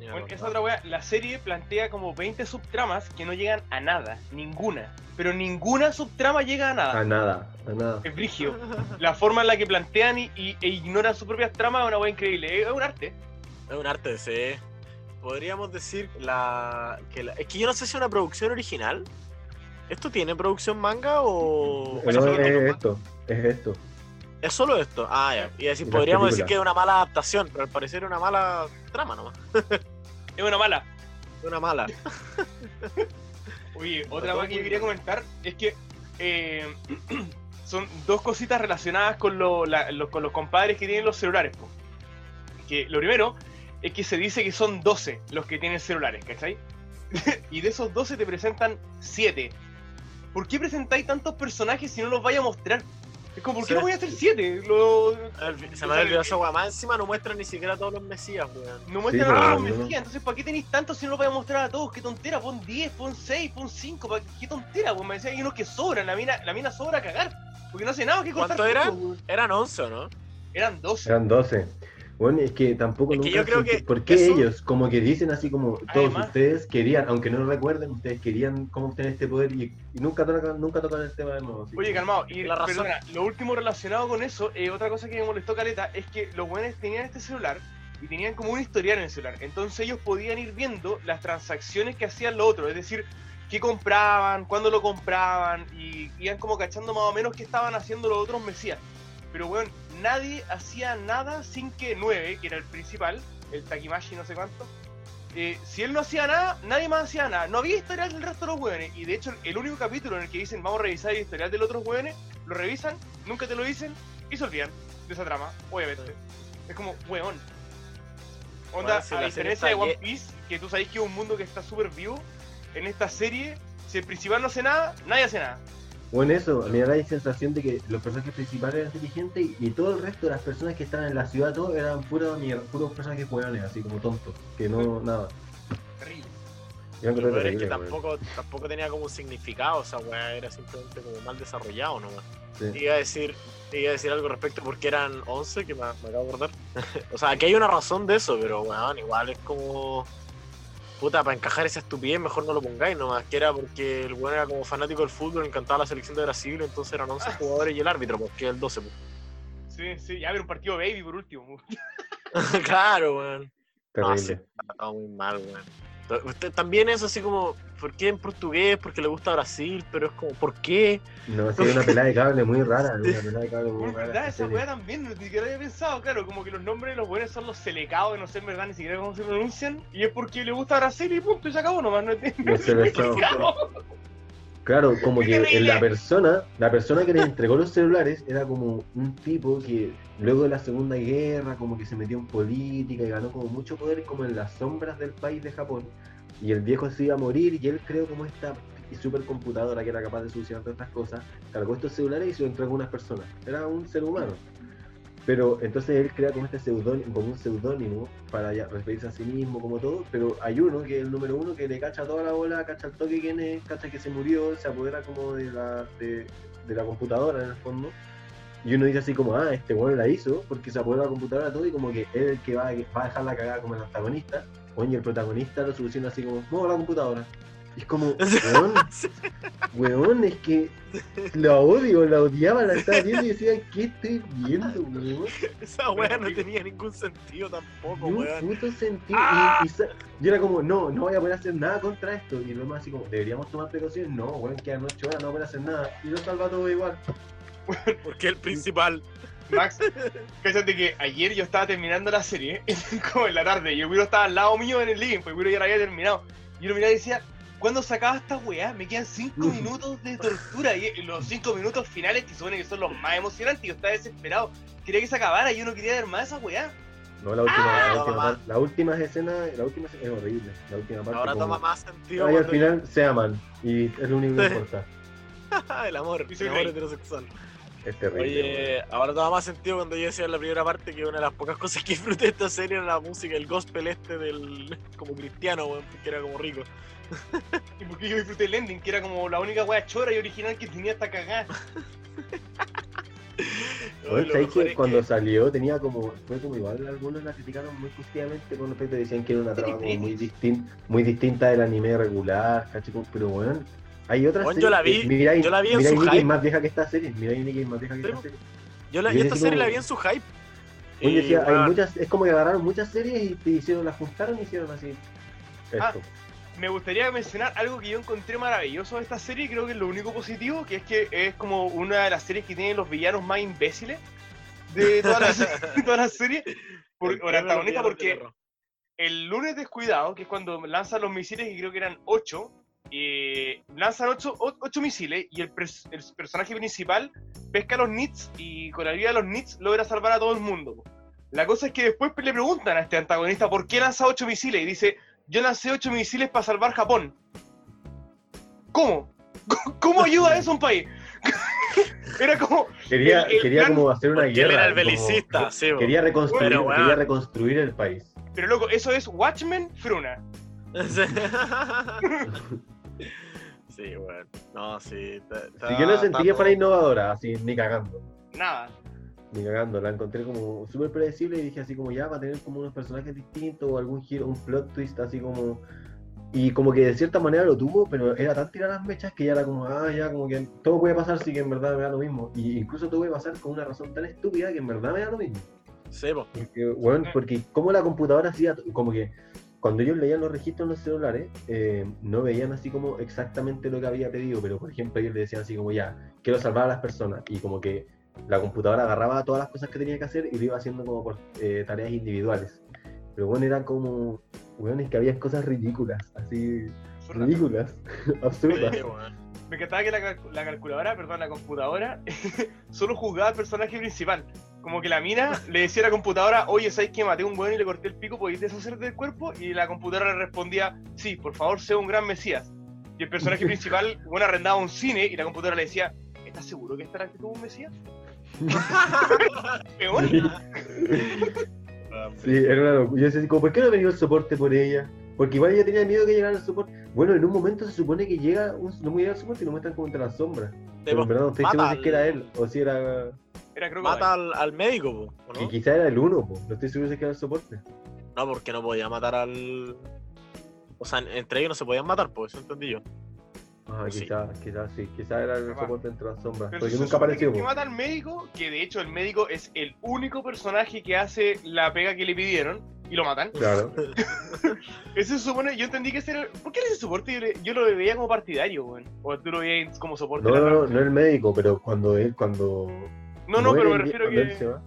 Bueno, esa otra wea, la serie plantea como 20 subtramas que no llegan a nada, ninguna. Pero ninguna subtrama llega a nada. A nada, a nada. Es brigio. La forma en la que plantean y, y- e ignoran sus propias tramas es una wea increíble. Es un arte. Es un arte, sí. Podríamos decir la, que la- Es que yo no sé si es una producción original. ¿Esto tiene producción manga o...? No, eso es, no es normal. esto, es esto. ¿Es solo esto? Ah, ya. Y decir, podríamos decir que es una mala adaptación, pero al parecer es una mala trama nomás. Es una mala. Es una mala. Oye, otra cosa que yo quería comentar es que eh, son dos cositas relacionadas con, lo- la- los- con los compadres que tienen los celulares. po. Que lo primero es que se dice que son 12 los que tienen celulares, ¿cachai? y de esos 12 te presentan 7. ¿Por qué presentáis tantos personajes si no los vaya a mostrar? Es como, ¿por qué Sí. no voy a hacer 7? Lo- Se me había olvidado esa weá. Más encima no muestran ni siquiera todos los mesías, weón. No muestran Sí, a todos los Mesías, entonces ¿para qué tenéis tantos si no los vais a mostrar a todos? Qué tontera, pon 10, pon 6, pon 5, ¿para qué tontera? Pues me decía, hay unos que sobran, la mina, la mina sobra a cagar, porque no hace nada que contar. ¿Cuánto eran? weón. Eran 11, ¿o no? Eran 12. Eran 12. Bueno, es que tampoco Es que nunca yo creo que ¿Por qué eso- ellos? Como que dicen así como todos Además- ustedes querían, aunque no lo recuerden, ustedes querían cómo obtener este poder y, y nunca tocan, nunca tocan el tema de nuevo. así Oye, calmado, y La razón- perdona, lo último relacionado con eso, eh, otra cosa que me molestó Caleta, es que los buenos tenían este celular y tenían como un historial en el celular. Entonces ellos podían ir viendo las transacciones que hacían los otros, es decir, qué compraban, cuándo lo compraban, y iban como cachando más o menos qué estaban haciendo los otros mesías. Pero bueno, nadie hacía nada sin que 9, que era el principal, el Takimashi no sé cuánto, eh, si él no hacía nada, nadie más hacía nada. No había historial del resto de los hueones. Y de hecho, el único capítulo en el que dicen vamos a revisar el historial de los otros hueones, lo revisan, nunca te lo dicen y se olvidan de esa trama, obviamente. Es como, hueón. Onda, Bueno, si a la diferencia de One Piece, que tú sabes que es un mundo que está súper vivo, en esta serie, si el principal no hace nada, nadie hace nada. Bueno, eso, me da la sensación de que los personajes principales eran inteligentes y, y todo el resto de las personas que estaban en la ciudad, todos eran puros, puros personajes hueones, así como tontos, que no, nada. Terrible. Yo Lo encontré peor es que weón. tampoco, tampoco tenía como un significado, o sea, weá, era simplemente como mal desarrollado nomás. Sí. Iba a decir, iba a decir algo respecto porque eran 11, que me, me acabo de acordar. o sea, que hay una razón de eso, pero weón, igual es como. Puta, para encajar esa estupidez, mejor no lo pongáis nomás. Que era porque el weón era como fanático del fútbol, encantaba la selección de Brasil, entonces eran 11 Ah. jugadores y el árbitro, porque es el 12. pues. Sí, sí, ya ver un partido baby por último. claro, weón. No, sí, está muy mal, weón. Usted también es así como, ¿por qué en portugués? Porque le gusta Brasil, pero es como, ¿por qué? No, sí, una pelada de cable muy rara, una pelada de cable muy rara. verdad, esa weá también, ni siquiera había pensado, claro, como que los nombres de los buenos son los selecados, no sé en verdad ni siquiera cómo se pronuncian, y es porque le gusta Brasil y punto, y se acabó nomás, no entiendo. Los Selecados. Claro, como ¡Qué que la persona, la persona que les entregó los celulares era como un tipo que luego de la Segunda Guerra como que se metió en política y ganó como mucho poder como en las sombras del país de Japón. Y el viejo se iba a morir y él creó como esta supercomputadora que era capaz de solucionar todas estas cosas, cargó estos celulares y se lo entregó a unas personas. Era un ser humano. Pero entonces él crea como este seudónimo, como un seudónimo para ya referirse a sí mismo, como todo. Pero hay uno que es el número uno que le cacha toda la bola, cacha el toque quién es, cacha que se murió, se apodera como de la, de, de la computadora en el fondo. Y uno dice así como, ah, este bueno la hizo porque se apodera de la computadora todo y como que él es el que va, a- dejar la cagada como el antagonista. Oye, el protagonista lo soluciona así como, muevo la computadora. Y es como, weón, weón, es que la odio, la odiaba, la estaba viendo y decía, ¿qué estoy viendo, weón? Esa weá no tenía ningún sentido tampoco, Ni un weón. puto sentido. ¡Ah! Y, yo era como, no, no voy a poder hacer nada contra esto. Y luego así como, ¿deberíamos tomar precauciones? No, weón, quedan 8 horas, no voy a hacer nada. Y lo salva todo igual. Porque el principal. Max, cállate que ayer yo estaba terminando la serie, como en la tarde, y el estaba al lado mío en el living, pues el ya la había terminado. Y yo lo miraba y decía, ¿cuándo se acaba esta weá? Me quedan 5 minutos de tortura y los 5 minutos finales que supone que son los más emocionantes. Yo estaba desesperado. Quería que se acabara y yo no quería ver más esa weá. No, la última, Ah, la, última la última escena, la última escena es horrible. La última parte. Ahora como- toma más sentido. Ay, al final se aman y es lo único que importa. el amor, Y el amor heterosexual. Es terrible. Oye, ahora toma más sentido cuando yo decía en la primera parte que una de las pocas cosas que disfruté de esta serie era la música, el gospel este del como cristiano, weón, porque era como rico. Y porque yo disfruté el ending, que era como la única weá chora y original que tenía esta cagada. Oye, Oye, lo ¿sabes que cuando salió tenía como, fue como igual, algunos la criticaron muy positivamente con respecto, decían que era una trama como muy, distin, muy distinta del anime regular, Pero bueno, hay otras Bueno, series yo la que- vi- Mirai- yo la vi en su hype. es más vieja que esta serie, Nikki es más vieja que esta serie. Yo, la, Yo yo esta así serie como- la vi en su hype. Oye, Y, decía, hay muchas, es como que agarraron muchas series y te hicieron, las juntaron y hicieron así. Ah, Esto. Me gustaría mencionar algo que yo encontré maravilloso de esta serie, y creo que es lo único positivo, que es que es como una de las series que tiene los villanos más imbéciles de toda la, de toda la serie. Por, antagonista, porque el lunes descuidado, que es cuando lanzan los misiles, y creo que eran 8, lanzan 8 ocho, misiles y el, pers- el personaje principal pesca a los Nits y con la ayuda de los Nits logra salvar a todo el mundo. La cosa es que después le preguntan a este antagonista por qué lanza 8 misiles y dice, yo lancé 8 misiles para salvar Japón. ¿Cómo? ¿Cómo ayuda eso a un país? Era como, Quería, el- el quería como hacer una Porque guerra. era el como- belicista, sí, po. Quería reconstruir, quería reconstruir el país. pero loco, eso es Watchmen Fruna. Sí. bueno. No, sí. ta- Si yo no sentí que fuera innovadora, así, ni cagando. Nada. Ni cagando, la encontré como súper predecible y dije así como ya va a tener como unos personajes distintos o algún giro, un plot twist así como... Y como que de cierta manera lo tuvo, pero era tan tirar las mechas que ya era como, ah, ya como que todo puede pasar, sí que en verdad me da lo mismo. Y incluso todo puede pasar con una razón tan estúpida que en verdad me da lo mismo. Sí, po. Porque, bueno, porque como la computadora hacía, como que cuando ellos leían los registros en los celulares, eh, no veían así como exactamente lo que había pedido, pero por ejemplo ellos le decían así como ya, quiero salvar a las personas, y como que la computadora agarraba todas las cosas que tenía que hacer y lo iba haciendo como por eh, tareas individuales. Pero bueno, eran como, bueno, es que había cosas ridículas, así, Fruna. ridículas, absurdas. Sí, bueno. Me encantaba que la, la calculadora, perdón, la computadora, solo juzgaba al personaje principal. Como que la mina le decía a la computadora, oye, ¿sabes que maté a un weón y le corté el pico? ¿Podéis deshacer del cuerpo? Y la computadora le respondía, sí, por favor, sea un gran mesías. Y el personaje principal, bueno, arrendaba un cine y la computadora le decía, ¿estás seguro que esta actitud es un mesías? Peor. Sí, era una locura. Yo decía así como, ¿por qué no ha venido el soporte por ella? Porque igual ella tenía miedo que llegara el soporte. Bueno, en un momento se supone que llega, un, no llega el soporte y lo muestran como entre las sombras. Pero en verdad no estoy seguro si es que era él o si era... Era creo Mata al, al médico, po, ¿o Que ¿no? quizá era el uno, po. no estoy seguro si es que era el soporte. No, porque no podía matar al. O sea, entre ellos no se podían matar, pues eso entendí yo. Ah, Sí. quizá, quizá sí, quizá era el soporte entre las sombras. Pero se nunca apareció, que, que mata al médico, que de hecho el médico es el único personaje que hace la pega que le pidieron y lo matan. Claro. Ese se supone, yo entendí que ese era. ¿Por qué ese soporte? Yo, le- yo lo veía como partidario, weón. O tú lo veías como soporte. No, no, no, no el médico, pero cuando él, cuando... no, no, pero me refiero cuando él se que. va.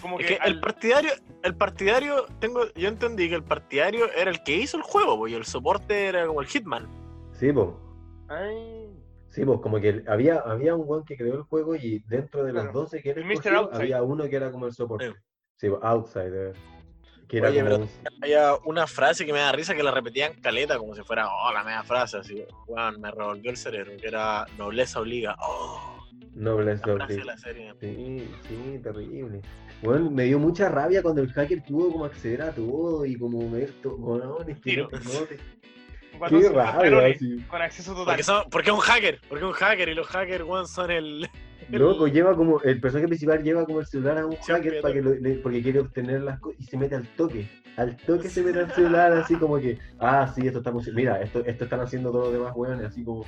Como que. Es que al- el partidario, el partidario, tengo, yo entendí que el partidario era el que hizo el juego, pues, y el soporte era como el Hitman. Sí, po. Ay, Sí, pues como que había, había un weón que creó el juego y dentro de los Claro. 12 que él El Mr. escogió, Outside. había uno que era como el soporte. Sí. Sí, pues, Outsider. Que era Oye, como pero- Había una frase que me da risa que la repetían caleta, como si fuera, oh, la media frase, así, weón, me revolvió el cerebro, que era nobleza obliga. Oh, la serie. Sí, sí, terrible. Bueno, me dio mucha rabia cuando el hacker pudo como acceder a todo y como ver todo. Bueno. Qué rabia. Con acceso total. Porque, son, porque es un hacker, porque es un hacker, y los hackers, weón, son el... Loco, lleva como, el personaje principal lleva como el celular a un Sí, hacker para que lo- le- porque quiere obtener las cosas y se mete al toque. Al toque se mete al celular así como que, ah, sí, esto está funcionando. Mira, esto, esto están haciendo todos los demás weones, así como,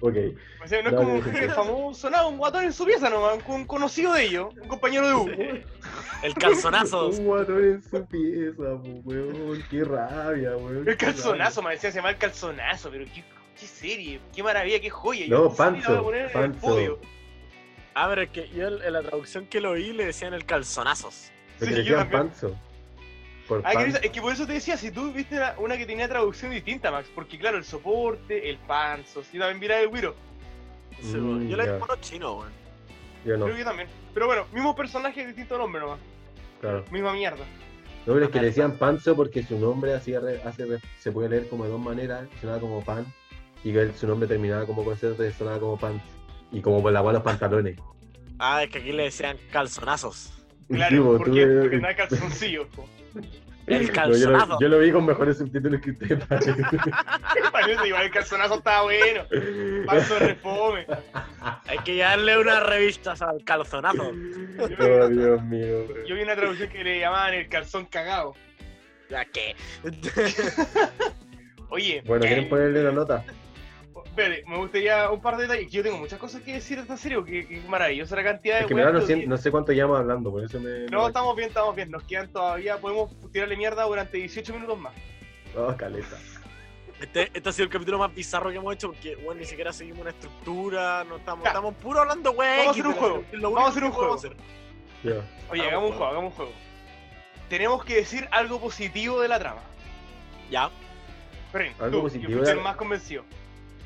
ok. O sea, no es Dale, como el famoso, nada, un guatón en su pieza nomás, un un conocido de ellos, un compañero de U. El calzonazo. Un guatón en su pieza, weón, qué rabia, weón. El calzonazo, me decía, se llama el calzonazo, pero qué, qué serie, qué maravilla, qué joya. No, Panzo, poner en el Panzo. podio. Ah, pero es que yo en la traducción que lo vi le decían el calzonazos. Sí, le decían panzo. Por Ah, pan. que- es que por eso te decía, si tú viste la- una que tenía traducción distinta, Max, porque claro, el soporte, el panzo, si también mira el Wiro, Sí, Mm. Yo le ya. digo mono chino, weón. Yo no, creo que también. Pero bueno, mismo personaje, distinto nombre nomás, claro. misma mierda. No, pero es que le decían Panzo porque su nombre hacía re- hace se puede leer como de dos maneras, sonaba como pan, y que su nombre terminaba como concepto y sonaba como pants, y como por la cual los pantalones. Ah, es que aquí le decían calzonazos. Claro, Tipo, porque, tuve- porque no hay calzoncillos. po. El No, yo, calzonazo. lo, yo lo vi con mejores subtítulos que usted. Parece igual el calzonazo estaba bueno, de refome. Hay que darle unas revistas al calzonazo. Oh, Dios mío. Yo vi una traducción que le llamaban el calzón cagado. ¿Ya qué? Oye, Bueno, ¿quieren ponerle una nota? Espere, me gustaría un par de detalles. que Yo tengo muchas cosas que decir de esta serie, que maravillosa la cantidad de Es que me da, no, sé, que- no sé cuánto llevamos hablando, por eso me... No, estamos bien, estamos bien. Nos quedan todavía, podemos tirarle mierda durante 18 minutos más. Oh, caleta. Este, este ha sido el capítulo más bizarro que hemos hecho porque, bueno, ni siquiera seguimos una estructura, no estamos, Ya. estamos puro hablando, güey. Vamos a hacer un juego. Vamos a hacer un juego. Oye, Hagamos hagamos un juego. hagamos un juego. Tenemos que decir algo positivo de la trama. Ya, Algo tú, positivo de el la- más convencido.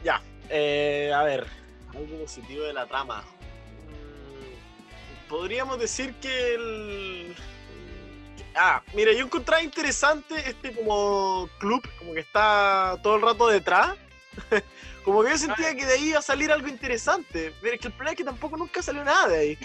Ya. Eh, a ver, algo positivo de la trama. Mm, Podríamos decir que el. Ah, mira, yo encontraba interesante este como club, como que está todo el rato detrás. Como que yo sentía que de ahí iba a salir algo interesante. Pero es que el problema es que tampoco nunca salió nada de ahí.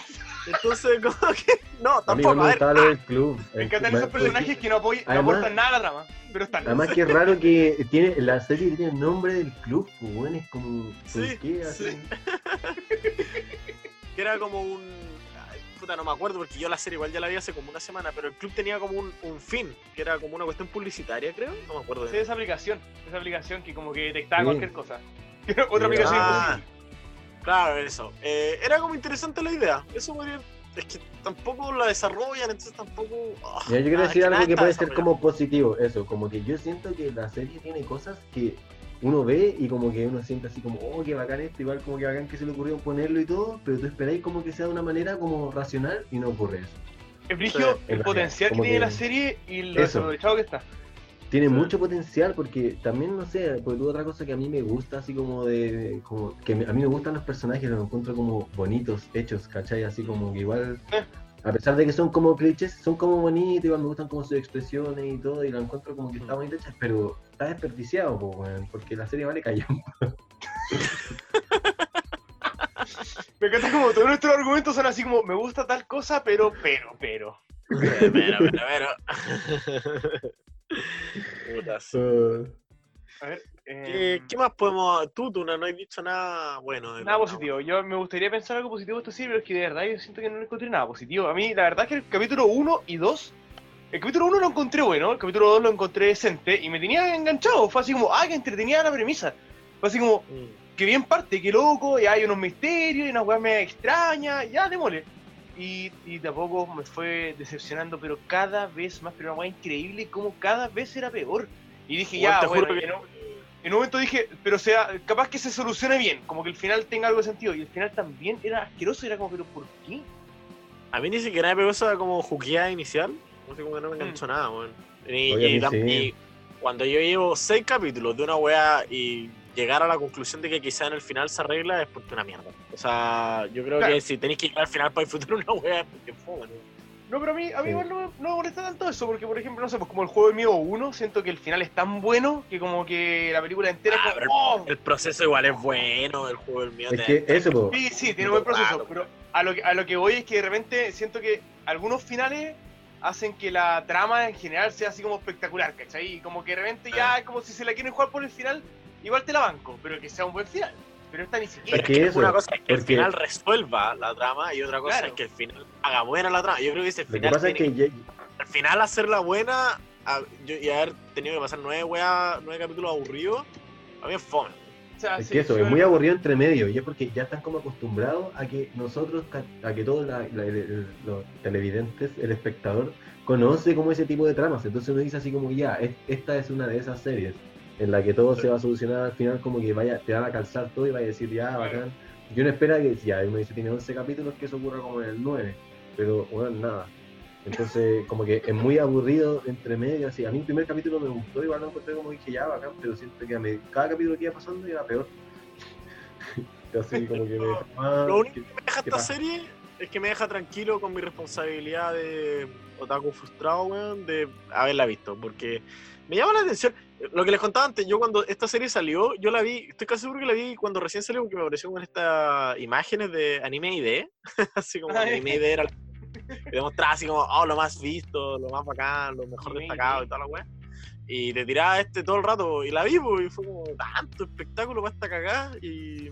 Entonces, como que. No, A mí tampoco. me A ver, gustaba lo del club. Me El- encantan me- esos personajes que no, apoy- no Además- aportan nada a la trama, pero están. Además que es raro que tiene la serie tiene el nombre del club, pues bueno, es como ¿por Sí, qué sí. que era como un. ay, Puta, no me acuerdo porque yo la serie igual ya la vi hace como una semana, pero el club tenía como un, un fin, que era como una cuestión publicitaria, creo. No me acuerdo. Sí, esa aplicación, esa aplicación que como que detectaba Sí. cualquier cosa. Otra aplicación Ah, claro, eso. Eh, era como interesante la idea. Eso podría- Es que tampoco la desarrollan, entonces tampoco. ah, Mira, yo quiero decir que algo que puede ser como positivo, eso, como que yo siento que la serie tiene cosas que uno ve y como que uno siente así como, oh, qué bacán esto, igual como que bacán que se le ocurrió ponerlo y todo, pero tú esperáis como que sea de una manera como racional y no ocurre eso. Sí, el en potencial que tiene la serie y lo desaprovechado que está. Tiene Sí. mucho potencial porque también, no sé, pues otra cosa que a mí me gusta, así como de, como que a mí me gustan los personajes, los encuentro como bonitos, hechos, ¿cachai? Así como que igual, a pesar de que son como clichés, son como bonitos, igual me gustan como sus expresiones y todo, y lo encuentro como que está bonito hechas, pero está desperdiciado, po, porque la serie vale callar. Me encanta como todos nuestros argumentos son así como, me gusta tal cosa, pero, pero, pero. Pero, pero, pero. Sí. A ver. ¿Qué, eh, qué más podemos.? Tú, tú no, no has dicho nada bueno. de Nada positivo. Yo me gustaría pensar algo positivo esta serie, pero es que de verdad yo siento que no encontré nada positivo. A mí, la verdad es que el capítulo 1 y 2. El capítulo 1 lo encontré bueno, el capítulo 2 lo encontré decente y me tenía enganchado. Fue así como, ah, que entretenida la premisa. Fue así como, Mm. que bien parte, que loco, ya hay unos misterios y unas weas medio extrañas, ya démosle. Y, y tampoco me fue decepcionando, pero cada vez más, pero una wea increíble, como cada vez era peor. Y dije, ya, te bueno, que- en, un, en un momento dije, pero sea, capaz que se solucione bien, como que el final tenga algo de sentido. Y el final también era asqueroso, era como, pero ¿por qué? A mí ni siquiera me pegó esa como juqueada inicial. No sé cómo que no me enganchó nada, weón. Y, a sí. cuando yo llevo seis capítulos de una wea y llegar a la conclusión de que quizá en el final se arregla es porque es una mierda. O sea, yo creo Claro. que si tenéis que llegar al final para disfrutar una wea es porque fue, No, pero a mí, a mí Sí. igual no, me- no me molesta tanto eso, porque por ejemplo, no sé, pues como el juego de miedo 1, siento que el final es tan bueno que como que la película entera Ah, es como, ¡oh! El proceso igual es bueno, el juego del mío. Es que eso, po, Sí, sí, tiene un buen proceso, Claro. pero a lo, que, a lo que voy es que de repente siento que algunos finales hacen que la trama en general sea así como espectacular, ¿cachai? Y como que de repente ya es como si se la quieren jugar por el final, igual te la banco, pero que sea un buen final. Pero esta ni siquiera. Es que es que eso, una cosa es que el final resuelva la trama y otra cosa Claro. es que el final haga buena la trama. Yo creo que ese lo que final pasa es que ya- al final hacerla buena a- yo- y haber tenido que pasar nueve, weas, nueve capítulos aburridos, a mí es fome. O sea, Es sí, que eso, es muy aburrido entre medio, y es porque ya están como acostumbrados a que nosotros, ca- a que todos la- la- el- el- los televidentes, el espectador, conoce como ese tipo de tramas. Entonces uno dice así como ya, es- esta es una de esas series en la que todo se va a solucionar al final, como que vaya, te van a calzar todo y vaya a decir ya, bacán. Yo no espera que, ya, uno dice tiene 11 capítulos, que eso ocurra como en el 9, pero bueno, nada. Entonces, como que es muy aburrido entre medio, así. A mí el primer capítulo me gustó, igual lo encontré como dije, ya, bacán, pero siento que a me- cada capítulo que iba pasando iba peor. así como que me dejaba- Lo único que- me deja ¿Qué esta pasa? serie es que me deja tranquilo con mi responsabilidad de otaku frustrado, weón, de haberla visto, porque me llama la atención. Lo que les contaba antes, yo cuando esta serie salió, yo la vi, estoy casi seguro que la vi cuando recién salió, porque me apareció con estas imágenes de anime ID, así como Ay. anime ID era que demostraba así como, oh, lo más visto, lo más bacán, lo mejor Anime destacado ID. y toda la weá. Y te tiraba este todo el rato, y la vi, pues, y fue como tanto espectáculo para esta cagada, y,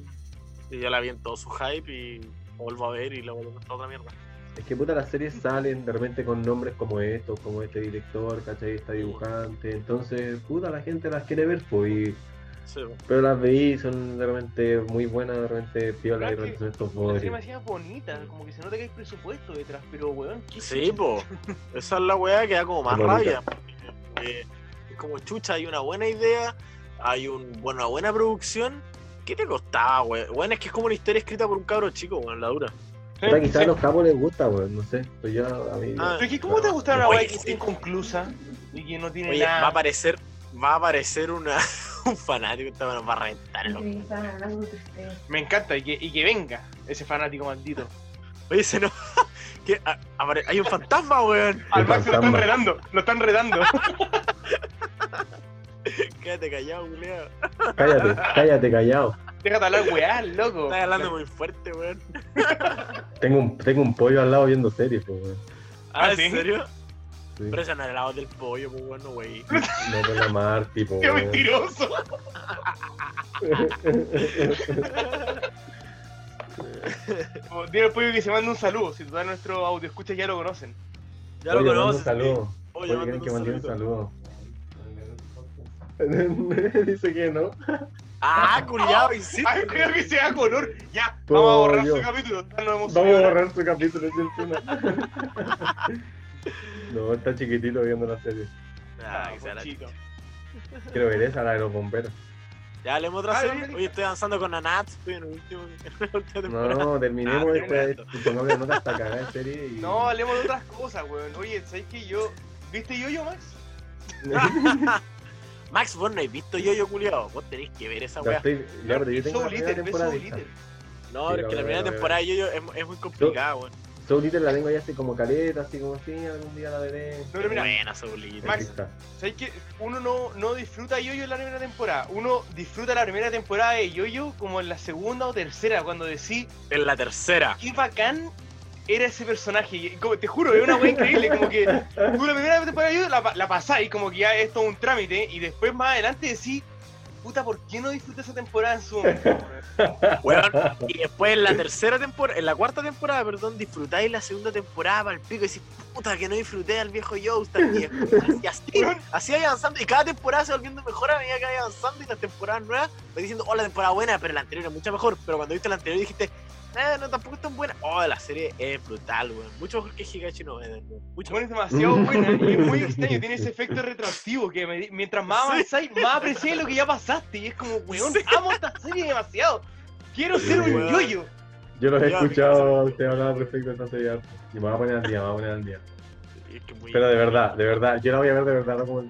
y ya la vi en todo su hype, y vuelvo a ver, y luego me otra mierda. Es que puta las series salen de repente con nombres como estos, como este director, ¿cachai? Esta dibujante. Entonces, puta, la gente las quiere ver, pues. y- Sí. Pero las veí, son de repente muy buenas, de repente piola de repente son estos bodrios. demasiado bonita, como que se nota que hay presupuesto detrás, pero weón, ¿qué Sí, chucha? po. Esa es la weá que da como más rabia. porque, eh, es como chucha, hay una buena idea, hay un, bueno, una buena producción. ¿Qué te costaba, weón? Bueno, es que es como una historia escrita por un cabro chico, weón, la dura. Puta, quizás Sí. a los capos les gusta, weón, no sé. Pues ya a mí. Ah, Pero es que, ¿cómo te gusta una weá que está sí. inconclusa y que no tiene Oye, va a nada? aparecer, va a aparecer una, un fanático, nos va a reventar el ojo. Sí. Me encanta y que, y que venga ese fanático maldito. Oye, se no. que, a- apare- hay un fantasma, weón. Al Max lo están redando, lo están redando. Quédate callado, culiao. Cállate, cállate, callado. Déjate hablar weá, loco. Estás hablando muy fuerte, weón. Tengo un, tengo un pollo al lado viendo series, pues, weón. Ah, ¿Ah, ¿en sí? serio? Sí. Pero ese no era el lado del pollo, pues, weón, no, wey. No con la Marti, po, Qué mentiroso. Tiene el pollo que se manda un saludo. Si todos nuestros audio escuchas ya lo conocen. Ya lo manda un saludo. sí. Oye, Oye, que mande un saludo. Dice que no. Ah, culiao, insiste. Ay, creo que sea color. Ya, vamos a borrar Pollo. su capítulo. No hemos Vamos a borrar su capítulo ese encima. No, está chiquitito viendo la serie. Ah, Ah, que sea la Ponchito. Quiero ver esa, la de los bomberos. Ya hablemos otra Ah, serie. ¿dónde Oye, estoy avanzando con Nanatsu, estoy en el último, en la última temporada. No, terminemos Ah, tremendo. pongámosle nota hasta cagar en serie y... No, hablemos de otras cosas, weón. Oye, ¿sabes que yo. ¿Viste yo, yo, Max? Max, vos no has visto yo, yo culiao. Vos tenés que ver esa weá. estoy, ya, pero yo tengo Soul la primera Eater, ve temporada Soul lista. Eater. No, Sí, es que la primera temporada de yo, yo es, es muy complicada, weón. Soul Eater la tengo ya así como careta, así como así, algún día la veré. No, pero mira, Buena, Soulita. Max, Aquí está. ¿sabes que Uno no, no disfruta Yoyo en la primera temporada. Uno disfruta la primera temporada de Yoyo como en la segunda o tercera, cuando decís, En la tercera. qué bacán era ese personaje. Y como- te juro, es una wea increíble. Como que tú la primera Yoyo la, la pasáis, como que ya es todo un trámite, y después más adelante decís, puta, ¿por qué no disfruté esa temporada en su momento? Y después en la tercera temporada, en la cuarta temporada, perdón, disfrutáis la segunda temporada para el pico y decís, puta, que no disfruté al viejo viejo. Y así, así avanzando. Y cada temporada se va volviendo mejor a medida que vaya avanzando. Y las temporadas nuevas vais diciendo, oh, la temporada buena, pero la anterior es mucho mejor. Pero cuando viste la anterior dijiste, eh, no, tampoco es tan buena. Oh, la serie es brutal, weón. Mucho mejor que Higachi no Eden, weón. Mucho Bueno, es demasiado buena y es muy extraño, tiene ese efecto retroactivo que me- mientras más Sí. avanzáis, más apreciáis lo que ya pasaste. Y es como, weón, Sí. amo esta serie demasiado. Quiero ser un Weón. yoyo. Yo los he Ya, escuchado usted hablar respecto a esta serie. Y me voy a poner al día, me voy a poner al día. Y es que muy- Pero de verdad, de verdad, yo la voy a ver de verdad, no como...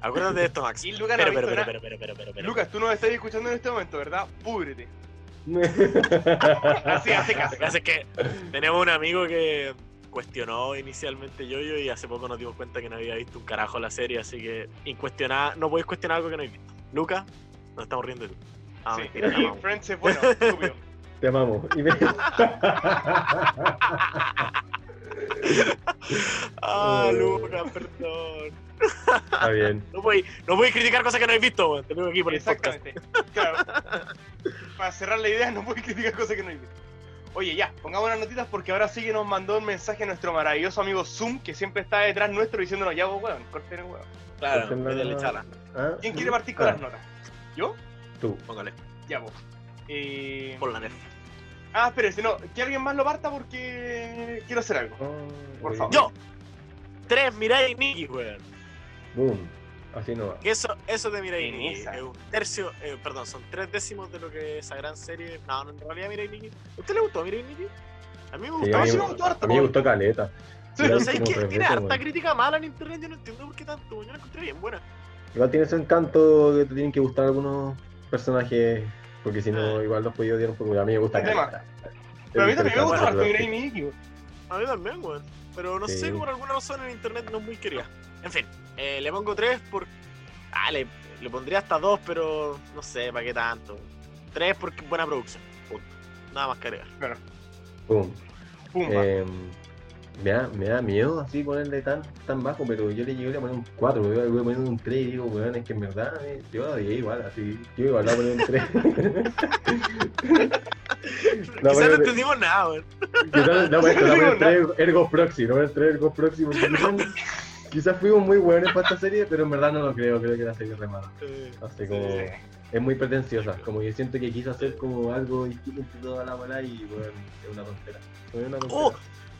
Acuérdate de esto, Max. Y Lucas no pero, pero, pero, nada. pero, pero, pero, pero, Lucas, tú nos estás escuchando en este momento, ¿verdad? Púdrete. Así Así. Lo que pasa es que tenemos un amigo que cuestionó inicialmente Yoyo y hace poco nos dimos cuenta que no había visto un carajo la serie, así que incuestionada, no podéis cuestionar algo que no habéis visto. Lucas, nos estamos riendo de ti. Ah, Sí, mentira, te y amamos. Friends es bueno, estúpido. Te amamos. Y me... Ah, Eh. Lucas, perdón. Está bien. No podéis, no podéis criticar cosas que no habéis visto, weón. Te tengo aquí por el podcast. Exactamente. Claro. Para cerrar la idea, no puedes criticar cosas que no hay visto. Oye, ya, pongamos las notitas porque ahora sí que nos mandó un mensaje nuestro maravilloso amigo Zoom, que siempre está detrás nuestro diciéndonos, ya vos, weón, corten el weón. Claro, métele chala. ¿Ah? ¿Quién quiere partir con Ah, las notas? ¿Yo? Tú. Póngale, Ya vos. Eh... por la nerf. Ah, espérese, no, que alguien más lo parta porque quiero hacer algo. Oh, Por favor. Yo, tres Mirai Nikki, weón. Boom. Así no va. Que eso, eso de Mirai Nikki es un tercio, eh, perdón, son tres décimos de lo que es esa gran serie. No, no, en realidad Mirai Nikki. ¿A usted le gustó Mirai Nikki? A mí me Sí, gustó. a, mí, sí me- gustó harto, a mí me gustó Caleta. Pero Igual ¿sabes como que tiene harta weón. crítica mala en internet, yo no entiendo por qué tanto, yo la encontré bien buena. Igual tiene su encanto que te tienen que gustar algunos personajes, porque si no, Ah. igual los podía odiar un poco. A mí me gusta caleta. Pero a mí también me gusta pero- Mirai Nikki, weón. A mí también, weón. Pero no Sí. sé, por alguna razón en internet no es muy querida. En fin, eh, le pongo 3 por. Ah, le, le pondría hasta 2, pero no sé, ¿para qué tanto? 3 porque buena producción. Punto. Nada más que agregar. Pum. Pumba. Eh, me, da, me da miedo así ponerle tan, tan bajo, pero yo le llegué a poner un 4, yo le voy a poner un 3 y digo, weón, es que en verdad eh, yo la igual, así, yo igual la voy a poner un 3. Quizás no entendimos nada, weón. Quizás, no, pues, No a traer Ergo Proxy, no voy a traer Ergo Proxy porque quizás, quizás fuimos muy buenos para esta serie, pero en verdad no lo creo, creo que la serie es re mala. Así como, es muy pretenciosa, como que siento que quiso hacer como algo distinto toda la bola y bueno, es una tontera. Es una tontera. Oh,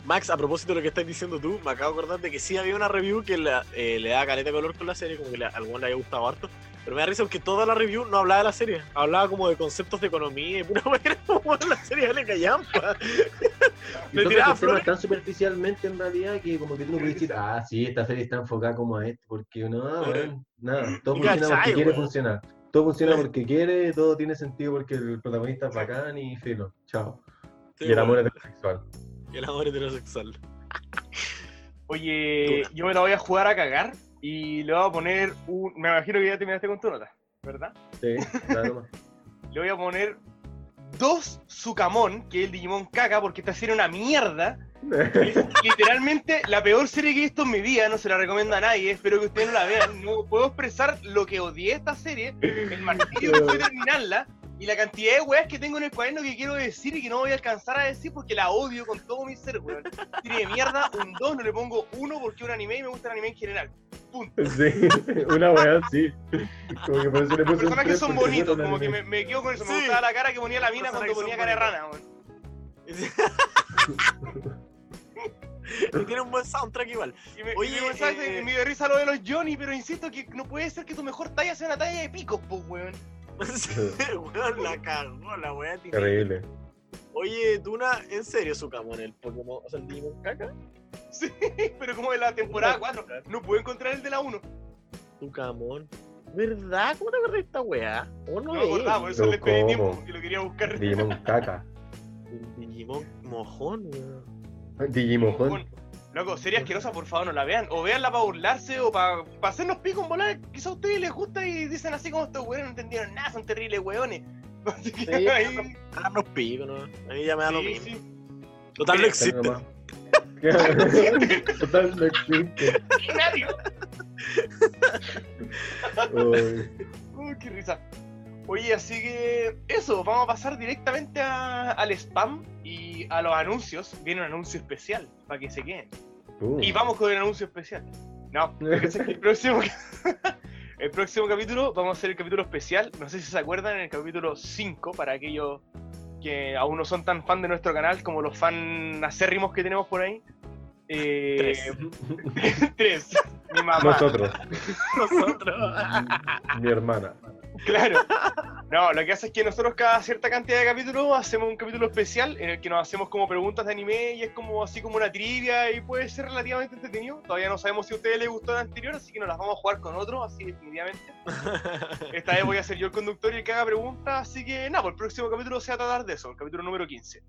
Max, a propósito de lo que estás diciendo tú, me acabo de acordar de que sí había una review que la- eh, le da caleta color con la serie, como que le, a alguno le había gustado harto. Pero me da risa porque toda la review no hablaba de la serie, hablaba como de conceptos de economía y pura weá, era como la serie de callampa. Le tiraba flores. tan superficialmente en realidad que como que tú no puedes decir, ah, sí, esta serie está enfocada como a esto, porque no, weón, nada, todo funciona cachai, porque quiere funcionar. Todo funciona porque quiere, todo tiene sentido porque el protagonista es bacán y filo, chao. Sí, y el amor weón, heterosexual. El amor heterosexual. Oye, yo me la voy a jugar a cagar y le voy a poner un. Me imagino que ya terminaste con tu nota, ¿verdad? Sí, más. Le voy a poner dos Sukamon, que es el Digimon caca, porque esta serie es una mierda. Es literalmente la peor serie que he visto en mi vida, no se la recomiendo a nadie, espero que ustedes no la vean. No puedo expresar lo que odié esta serie, el martirio que fue terminarla y la cantidad de weas que tengo en el cuaderno que quiero decir y que no voy a alcanzar a decir porque la odio con todo mi ser, weón. Serie de mierda, un 2, no le pongo uno porque es un anime y me gusta el anime en general. Punto. Sí, una weá sí. Como que por eso le Los puse un personajes tres, son bonitos, como que me, me quedo con eso. Me gustaba la cara que ponía la mina cuando ponía cara de rana, weón. y tiene un buen soundtrack igual. Y me, Oye, y me, que eh, me dio risa lo de los Johnny, pero insisto que no puede ser que tu mejor talla sea una talla de picos, pues, weón. Weón, la cagó, la weá Terrible. Oye, Tuna, ¿en serio Sukamon el Pokémon, o sea, el Digimon caca? Sí, pero como de la temporada 4, no puedo encontrar el de la 1. Sukamon. ¿Verdad? ¿Cómo te de esta weá? ¿O no No acordaba, por eso le pedí tiempo, porque lo quería buscar. Digimon caca. Digimon mojón, weón. Digimon Bueno, Loco, serie asquerosa, por favor, no la vean. O veanla para burlarse o para hacernos pico en volar. Quizá a ustedes les gusta y dicen así como estos weones no entendieron nada, son terribles weones. Así que Sí, ahí. Darnos pico, ¿no? A mí ya me da lo mismo. sí. Total no existe. Total no existe. Nadie. Uy. Uy, qué risa. Oye, así que eso, vamos a pasar directamente a- al spam y a los anuncios. Viene un anuncio especial para que se queden. Uh. Y vamos con el anuncio especial. No, el próximo, el próximo capítulo vamos a hacer el capítulo especial. No sé si se acuerdan, en el capítulo 5, para aquellos que aún no son tan fan de nuestro canal como los fan acérrimos que tenemos por ahí. Eh, Tres. tres. Mi mamá. Nosotros, Nosotros. mi hermana. Claro. No, lo que hace es que nosotros cada cierta cantidad de capítulos hacemos un capítulo especial en el que nos hacemos como preguntas de anime y es como así como una trivia y puede ser relativamente entretenido. Todavía no sabemos si a ustedes les gustó el anterior, así que nos las vamos a jugar con otro, así definitivamente. Esta vez voy a ser yo el conductor y el que haga preguntas, así que nada, pues el próximo capítulo se va a tratar de eso, el capítulo número 15.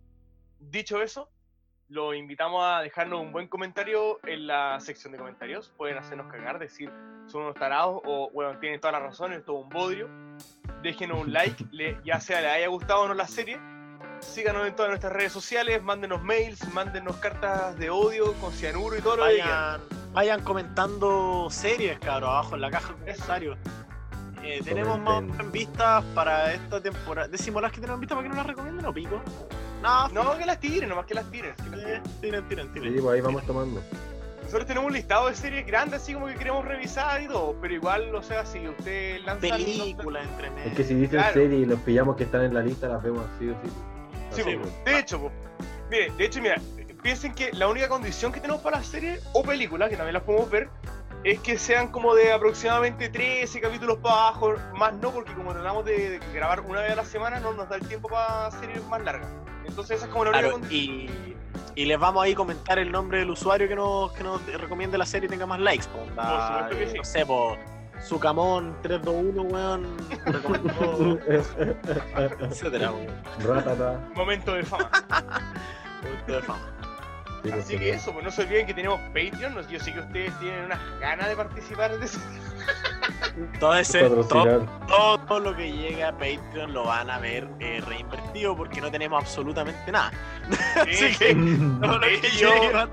Dicho eso, los invitamos a dejarnos un buen comentario en la sección de comentarios. Pueden hacernos cagar, decir son unos tarados o, bueno, tienen toda la razón, es todo un bodrio. Déjenos un like, le- ya sea le haya gustado o no la serie. Síganos en todas nuestras redes sociales, mándenos mails, mándenos cartas de odio con cianuro y todo lo que. Vayan, vayan comentando series, cabrón, abajo en la caja de comentarios. Eh, tenemos más vistas para esta temporada. ¿Decimos las que tenemos en vista para que no las recomienden o pico? No, No, que las tiren, nomás que las tiren. que las tiren. tiren, tiren, tiren. Sí, pues ahí vamos tomando. Nosotros tenemos un listado de series grandes, así como que queremos revisar y todo, pero igual, o sea, si usted lanza. Películas entre medio. Es que si dicen Claro. serie y los pillamos que están en la lista, las vemos así o sí. Sí, po. pues. de hecho, po. mire, de hecho, mira, piensen que la única condición que tenemos para las series o películas, que también las podemos ver, es que sean como de aproximadamente 13 capítulos para abajo, más no, porque como tratamos de, de grabar una vez a la semana, no nos da el tiempo para series más largas. Entonces esa es como la única Claro, y Y les vamos ahí a comentar el nombre del usuario que nos, que nos recomiende la serie y tenga más likes. po, onda, Por supuesto que eh, sí. No sé, po, Sucamón 321, weón. recomendó, etcétera, weón. Ratata. Momento de fama. Momento de fama. Sí, Así que eso, pues no se olviden que tenemos Patreon. Yo sé que ustedes tienen unas ganas de participar de eso. Todo ese, todo, lo que llega a Patreon lo van a ver eh, reinvertido porque no tenemos absolutamente nada. Así que todo lo que Yo- va,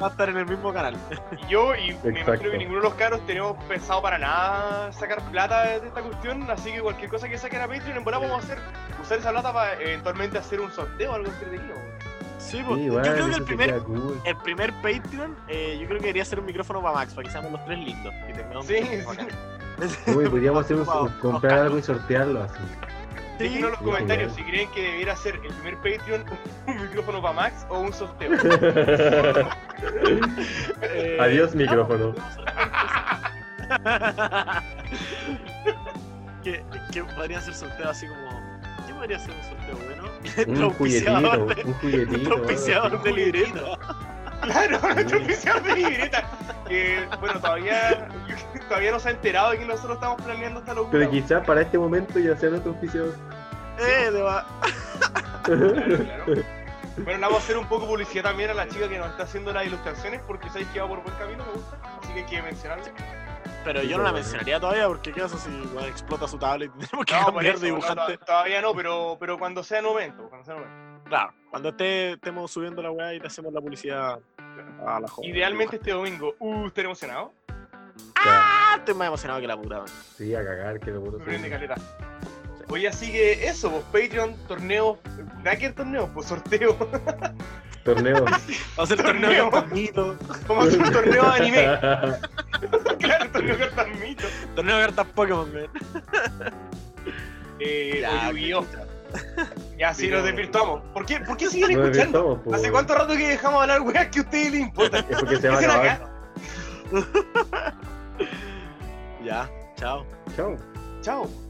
va a estar en el mismo canal. Y yo y me imagino que ninguno de los caros tenemos pensado para nada sacar plata de esta cuestión, así que cualquier cosa que saquen a Patreon, en verdad vamos a hacer, usar esa plata para eventualmente hacer un sorteo o algo entretenido. Sí, pues, Sí, yo creo que el primer, cool. el primer Patreon, eh, yo creo que debería ser un micrófono para Max, para que seamos los tres lindos. Y tengamos Sí, sí. Uy, podríamos hacer un- comprar vamos, algo y sortearlo así. Déjenos en los Sí, comentarios si creen que debiera ser el primer Patreon un micrófono para Max o un sorteo. Eh, Adiós, micrófono. que, que podrían ser sorteos así como. ¿Qué podría ser un sorteo bueno? Un Nuestro juguetito, auspiciador de- un juguetito. auspiciador de libreta. Claro, nuestro oficial de libreta. Que bueno, todavía, todavía no se ha enterado de que nosotros estamos planeando esta locura. Pero quizás para este momento ya sea nuestro oficio. Eh, de va- Claro, claro. Bueno, le vamos a hacer un poco de publicidad también a la chica que nos está haciendo las ilustraciones porque sabéis que va por buen camino, me gusta. Así que hay que mencionarlo. Pero yo no la mencionaría todavía porque qué pasa si bueno, explota su tablet y tenemos que No, cambiar eso, de no, dibujante. to- todavía no, pero, pero cuando sea el momento. Cuando sea el momento. Claro, cuando esté, estemos subiendo la weá y te hacemos la publicidad a la joven. Idealmente este domingo. Uh, ¿estás emocionado? Ah, estoy más emocionado que la puta. man. Sí, a cagar, que lo puedo Me prende caleta. Oye, así que eso, pues Patreon, torneo, Cracker torneo, pues sorteo. Torneo. Vamos a hacer torneo cartamitos, Vamos a hacer un torneo de anime. claro, torneo de cartas mito. torneo de cartas Pokémon, man. Eh, Ya, Yu-Gi-Oh. Sí, Sí, nos no. desvirtuamos. ¿Por qué, ¿Por qué siguen Nos escuchando? ¿Hace cuánto rato que dejamos de hablar, weá, que a ustedes les importa? Es porque se va a. Ya, chao. Chao. Chao.